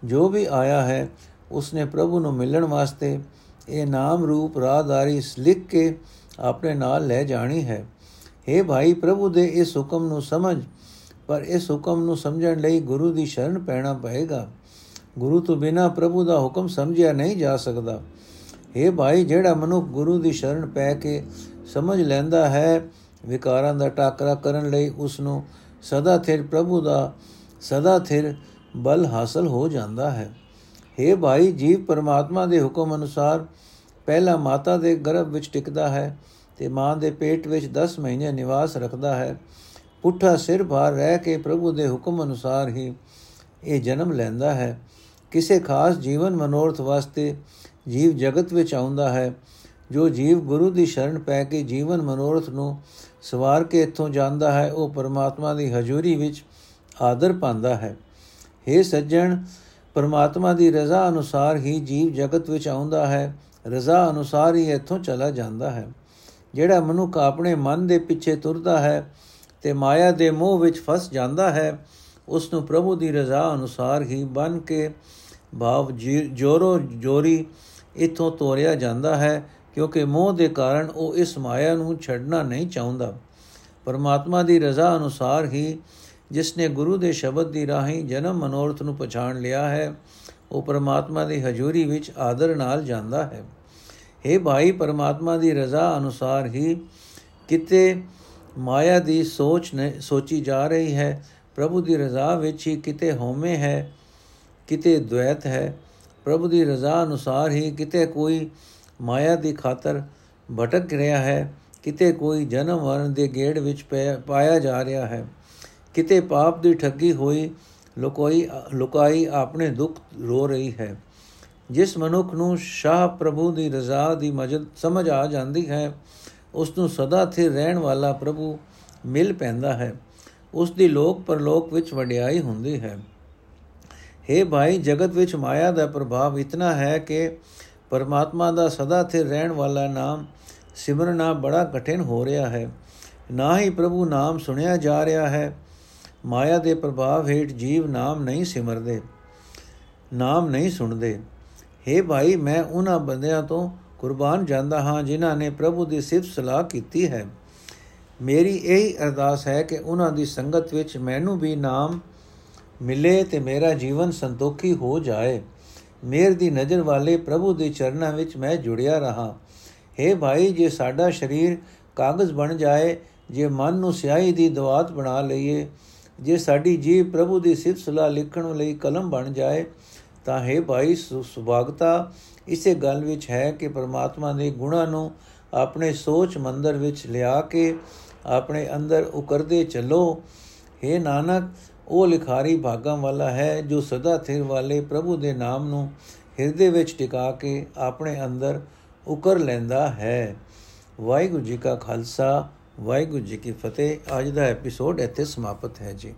ਜੋ ਵੀ ਆਇਆ ਹੈ, ਉਸਨੇ ਪ੍ਰਭੂ ਨੂੰ ਮਿਲਣ ਵਾਸਤੇ ਇਹ ਨਾਮ ਰੂਪ ਰਾਹਦਾਰੀ ਲਿਖ ਕੇ ਆਪਣੇ ਨਾਲ ਲੈ ਜਾਣੀ ਹੈ। हे ਭਾਈ, ਪ੍ਰਭੂ ਦੇ ਇਸ ਹੁਕਮ ਨੂੰ ਸਮਝ, ਪਰ ਇਸ ਹੁਕਮ ਨੂੰ ਸਮਝਣ ਲਈ ਗੁਰੂ ਦੀ ਸ਼ਰਨ ਪੈਣਾ ਪਏਗਾ। ਗੁਰੂ ਤੋਂ ਬਿਨਾ ਪ੍ਰਭੂ ਦਾ ਹੁਕਮ ਸਮਝਿਆ ਨਹੀਂ ਜਾ ਸਕਦਾ। हे ਭਾਈ, ਜਿਹੜਾ ਮਨੁੱਖ ਗੁਰੂ ਦੀ ਸ਼ਰਨ ਪੈ ਕੇ ਸਮਝ ਲੈਂਦਾ ਹੈ ਵਿਕਾਰਾਂ ਦਾ ਟਾਕਰਾ ਕਰਨ ਲਈ ਉਸ ਨੂੰ ਸਦਾ ਥਿਰ ਪ੍ਰਭੂ ਦਾ, ਸਦਾ ਥਿਰ ਬਲ ਹਾਸਲ ਹੋ ਜਾਂਦਾ ਹੈ। हे ਭਾਈ, ਜੀਵ ਪਰਮਾਤਮਾ ਦੇ ਹੁਕਮ ਅਨੁਸਾਰ ਪਹਿਲਾ ਮਾਤਾ ਦੇ ਗਰਭ ਵਿੱਚ ਟਿਕਦਾ ਹੈ ਤੇ ਮਾਂ ਦੇ ਪੇਟ ਵਿੱਚ 10 ਮਹੀਨੇ ਨਿਵਾਸ ਰੱਖਦਾ ਹੈ। ਪੁੱਠਾ ਸਿਰ ਭਾਰ ਰਹਿ ਕੇ ਪ੍ਰਭੂ ਦੇ ਹੁਕਮ ਅਨੁਸਾਰ ਹੀ ਇਹ ਜਨਮ ਲੈਂਦਾ ਹੈ। ਕਿਸੇ ਖਾਸ ਜੀਵਨ ਮਨੋਰਥ ਵਾਸਤੇ ਜੀਵ ਜਗਤ ਵਿੱਚ ਆਉਂਦਾ ਹੈ। ਜੋ ਜੀਵ ਗੁਰੂ ਦੀ ਸ਼ਰਨ ਪੈ ਕੇ ਜੀਵਨ ਮਨੋਰਥ ਨੂੰ ਸਵਾਰ ਕੇ ਇੱਥੋਂ ਜਾਂਦਾ ਹੈ, ਉਹ ਪਰਮਾਤਮਾ ਦੀ ਹਜ਼ੂਰੀ ਵਿੱਚ ਆਦਰ ਪਾਉਂਦਾ ਹੈ। हे ਸੱਜਣ, ਪਰਮਾਤਮਾ ਦੀ ਰਜ਼ਾ ਅਨੁਸਾਰ ਹੀ ਜੀਵ ਜਗਤ ਵਿੱਚ ਆਉਂਦਾ ਹੈ, ਰਜ਼ਾ ਅਨੁਸਾਰ ਹੀ ਇੱਥੋਂ ਚਲਾ ਜਾਂਦਾ ਹੈ। ਜਿਹੜਾ ਮਨੁੱਖ ਆਪਣੇ ਮਨ ਦੇ ਪਿੱਛੇ ਤੁਰਦਾ ਹੈ ਤੇ ਮਾਇਆ ਦੇ ਮੋਹ ਵਿੱਚ ਫਸ ਜਾਂਦਾ ਹੈ ਉਸ ਨੂੰ ਪ੍ਰਭੂ ਦੀ ਰਜ਼ਾ ਅਨੁਸਾਰ ਹੀ ਬਨ ਕੇ ਭਾਵ ਜੋਰੋ ਜੋਰੀ ਇਥੋਂ ਤੋਰਿਆ ਜਾਂਦਾ ਹੈ ਕਿਉਂਕਿ ਮੋਹ ਦੇ ਕਾਰਨ ਉਹ ਇਸ ਮਾਇਆ ਨੂੰ ਛੱਡਣਾ ਨਹੀਂ ਚਾਹੁੰਦਾ। ਪਰਮਾਤਮਾ ਦੀ ਰਜ਼ਾ ਅਨੁਸਾਰ ਹੀ ਜਿਸ ਨੇ ਗੁਰੂ ਦੇ ਸ਼ਬਦ ਦੀ ਰਾਹੀਂ ਜਨਮ ਮਨੋਰਥ ਨੂੰ ਪਛਾਣ ਲਿਆ ਹੈ, ਉਹ ਪਰਮਾਤਮਾ ਦੀ ਹਜ਼ੂਰੀ ਵਿੱਚ ਆਦਰ ਨਾਲ ਜਾਂਦਾ ਹੈ। हे ਭਾਈ, ਪਰਮਾਤਮਾ ਦੀ ਰਜ਼ਾ ਅਨੁਸਾਰ ਹੀ ਕਿਤੇ ਮਾਇਆ ਦੀ ਸੋਚ ਨੇ, ਸੋਚੀ ਜਾ ਰਹੀ ਹੈ, ਪ੍ਰਭੂ ਦੀ ਰਜ਼ਾ ਵਿੱਚ ਹੀ ਕਿਤੇ ਹਉਮੈ ਹੈ, ਕਿਤੇ ਦ્વੈਤ ਹੈ, ਪ੍ਰਭੂ ਦੀ ਰਜ਼ਾ ਅਨੁਸਾਰ ਹੀ ਕਿਤੇ ਕੋਈ ਮਾਇਆ ਦੀ ਖਾਤਰ ਭਟਕ ਰਿਹਾ ਹੈ। ਕਿਤੇ ਕੋਈ ਜਨਮ ਮਰਨ ਦੇ ਗੇੜ ਵਿੱਚ ਪਾਇਆ ਜਾ ਰਿਹਾ ਹੈ। ਕਿਤੇ ਪਾਪ ਦੀ ਠੱਗੀ ਹੋਈ ਲੋਕੋਈ, ਲੁਕਾਈ ਆਪਣੇ ਦੁੱਖ ਰੋ ਰਹੀ ਹੈ। ਜਿਸ ਮਨੁੱਖ ਨੂੰ ਸ਼ਾਹ ਪ੍ਰਭੂ ਦੀ ਰਜ਼ਾ ਦੀ ਮਜਦ, ਸਮਝ ਆ ਜਾਂਦੀ ਹੈ ਉਸ ਨੂੰ ਸਦਾ ਸਥਿਰ ਰਹਿਣ ਵਾਲਾ ਪ੍ਰਭੂ ਮਿਲ ਪੈਂਦਾ ਹੈ। ਉਸ ਦੀ ਲੋਕ ਪਰਲੋਕ ਵਿੱਚ ਵਡਿਆਈ ਹੁੰਦੀ ਹੈ। हे ਭਾਈ, ਜਗਤ ਵਿੱਚ ਮਾਇਆ ਦਾ ਪ੍ਰਭਾਵ ਇਤਨਾ ਹੈ ਕਿ ਪਰਮਾਤਮਾ ਦਾ ਸਦਾ ਸਥਿਰ ਰਹਿਣ ਵਾਲਾ ਨਾਮ ਸਿਮਰਨਾ ਬੜਾ ਕਠਿਨ ਹੋ ਰਿਹਾ ਹੈ। ਨਾ ਹੀ ਪ੍ਰਭੂ ਨਾਮ ਸੁਣਿਆ ਜਾ ਰਿਹਾ ਹੈ। ਮਾਇਆ ਦੇ ਪ੍ਰਭਾਵ ਹੇਠ ਜੀਵ ਨਾਮ ਨਹੀਂ ਸਿਮਰਦੇ, ਨਾਮ ਨਹੀਂ ਸੁਣਦੇ। हे ਭਾਈ, ਮੈਂ ਉਹਨਾਂ ਬੰਦਿਆਂ ਤੋਂ ਕੁਰਬਾਨ ਜਾਂਦਾ ਹਾਂ ਜਿਨ੍ਹਾਂ ਨੇ ਪ੍ਰਭੂ ਦੀ ਸਿਫਤ ਸਲਾਹ ਕੀਤੀ ਹੈ। ਮੇਰੀ ਇਹੀ ਅਰਦਾਸ ਹੈ ਕਿ ਉਹਨਾਂ ਦੀ ਸੰਗਤ ਵਿੱਚ ਮੈਨੂੰ ਵੀ ਨਾਮ ਮਿਲੇ ਤੇ ਮੇਰਾ ਜੀਵਨ ਸੰਤੋਖੀ ਹੋ ਜਾਏ। ਮੇਰ ਦੀ ਨਜ਼ਰ ਵਾਲੇ ਪ੍ਰਭੂ ਦੇ ਚਰਨਾਂ ਵਿੱਚ ਮੈਂ ਜੁੜਿਆ ਰਹਾ। हे ਭਾਈ, ਜੇ ਸਾਡਾ ਸਰੀਰ ਕਾਗਜ਼ ਬਣ ਜਾਏ, ਜੇ ਮਨ ਨੂੰ ਸਿਆਹੀ ਦੀ ਦਵਾਤ ਬਣਾ ਲਈਏ, ਜੇ ਸਾਡੀ ਜੀਵ ਪ੍ਰਭੂ ਦੀ ਸਿਫਤ ਸਲਾਹ ਲਿਖਣ ਲਈ ਕਲਮ ਬਣ ਜਾਏ, ਤਾਂ ਹੈ ਭਾਈ ਸੁਭਾਗਤਾ ਇਸੇ ਗੱਲ ਵਿੱਚ ਹੈ ਕਿ ਪਰਮਾਤਮਾ ਦੇ ਗੁਣਾਂ ਨੂੰ ਆਪਣੇ ਸੋਚ ਮੰਦਰ ਵਿੱਚ ਲਿਆ ਕੇ ਆਪਣੇ ਅੰਦਰ ਉਕਰਦੇ ਚੱਲੋ। हे ਨਾਨਕ ਉਹ ਲਿਖਾਰੀ ਭਾਗਾਂ ਵਾਲਾ ਹੈ ਜੋ ਸਦਾ ਥਿਰ ਵਾਲੇ ਪ੍ਰਭੂ ਦੇ ਨਾਮ ਨੂੰ ਹਿਰਦੇ ਵਿੱਚ ਟਿਕਾ ਕੇ ਆਪਣੇ ਅੰਦਰ ਉਕਰ ਲੈਂਦਾ ਹੈ। ਵਾਹਿਗੁਰੂ ਜੀ ਕਾ ਖਾਲਸਾ, ਵਾਹਿਗੁਰੂ ਜੀ ਕੀ ਫਤਿਹ। ਅੱਜ ਦਾ ਐਪੀਸੋਡ ਇੱਥੇ ਸਮਾਪਤ ਹੈ ਜੀ।